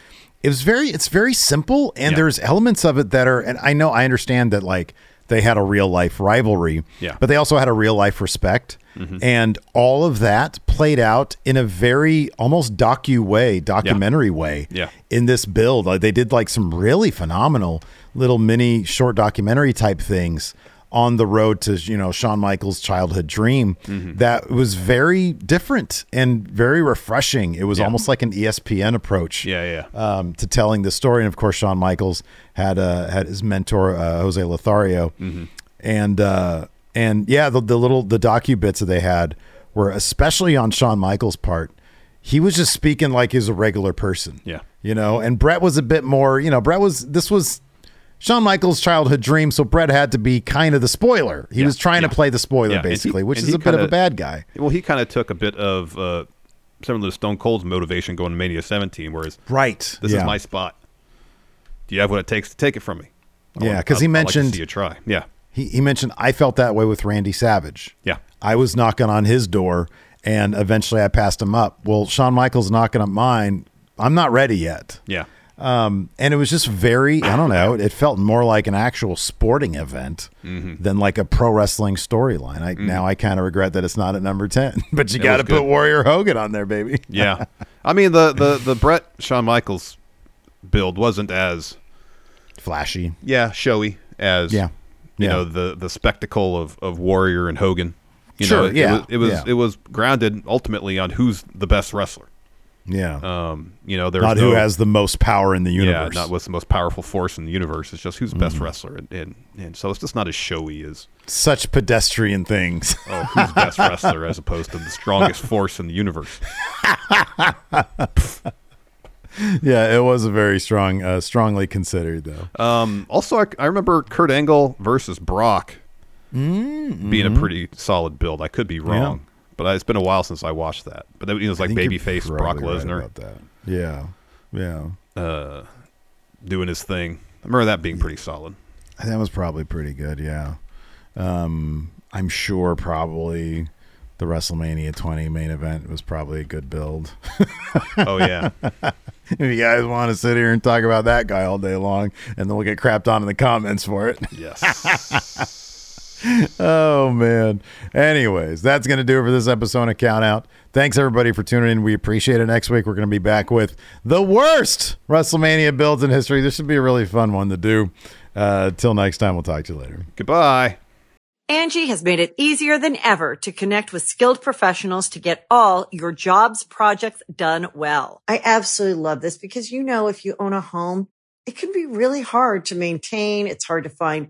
It was very, it's very simple, and Yeah. there's elements of it that are, and I know, I understand that like they had a real life rivalry, Yeah. but they also had a real life respect, mm-hmm. and all of that played out in a very almost docu way, documentary way Yeah. in this build. Like they did like some really phenomenal little mini short documentary type things on the road to you know Shawn Michaels' childhood dream Mm-hmm. that was very different and very refreshing. It was Yeah. almost like an ESPN approach Yeah, yeah. um, to telling the story. And of course, Shawn Michaels had uh, had his mentor uh, Jose Lothario, Mm-hmm. and uh, and yeah, the, the little the docu bits that they had were especially on Shawn Michaels' part. He was just speaking like he's a regular person. Yeah. you know. And Bret was a bit more. You know, Bret was this was. Shawn Michaels' childhood dream, so Bret had to be kind of the spoiler. He Yeah, was trying yeah. to play the spoiler, Yeah, and he- basically, which is a bit of a bad guy. Well, he kind of took a bit of uh, similar to Stone Cold's motivation going to Mania 17, whereas Right. this is my spot. Do you have what it takes to take it from me? I Yeah, 'cause he I'd like to mentioned- see you try. Yeah, He, he mentioned I felt that way with Randy Savage. Yeah. I was knocking on his door and eventually I passed him up. Well, Shawn Michaels knocking up mine. I'm not ready yet. yeah, Um, and it was just very, I don't know, it felt more like an actual sporting event Mm-hmm. than like a pro wrestling storyline. I now I kind of regret that it's not at number 10, but you got to put. Warrior Hogan on there, baby. yeah. I mean, the the the Bret Shawn Michaels build wasn't as Flashy. yeah showy as Yeah. you Yeah. know the the spectacle of of Warrior and Hogan. You Sure, know, it, yeah, it was it was, yeah. it was grounded ultimately on who's the best wrestler. Yeah. Um, you know, there's not no, who has the most power in the universe. Yeah, not what's the most powerful force in the universe. It's just who's the best Mm-hmm. wrestler, and, and and so it's just not as showy as Such pedestrian things. oh who's best wrestler as opposed to the strongest force in the universe. yeah, it was a very strong, uh, strongly considered though. Um, also, I, I remember Kurt Angle versus Brock being a pretty solid build. I could be wrong, but it's been a while since I watched that. But it was like babyface Brock right Lesnar that. Yeah, yeah. uh, doing his thing. I remember that being pretty solid. That was probably pretty good. Yeah. Um, I'm sure probably the WrestleMania 20 main event was probably a good build. Oh yeah, if you guys want to sit here and talk about that guy all day long, and then we'll get crapped on in the comments for it. yes. oh man. Anyways, that's gonna do it for this episode of Count Out. Thanks everybody for tuning in. We appreciate it. Next week we're gonna be back with the worst WrestleMania builds in history. This should be a really fun one to do. Uh, till next time, we'll talk to you later. Goodbye. Angi has made it easier than ever to connect with skilled professionals to get all your jobs projects done well. I absolutely love this because, you know, if you own a home, it can be really hard to maintain. It's hard to find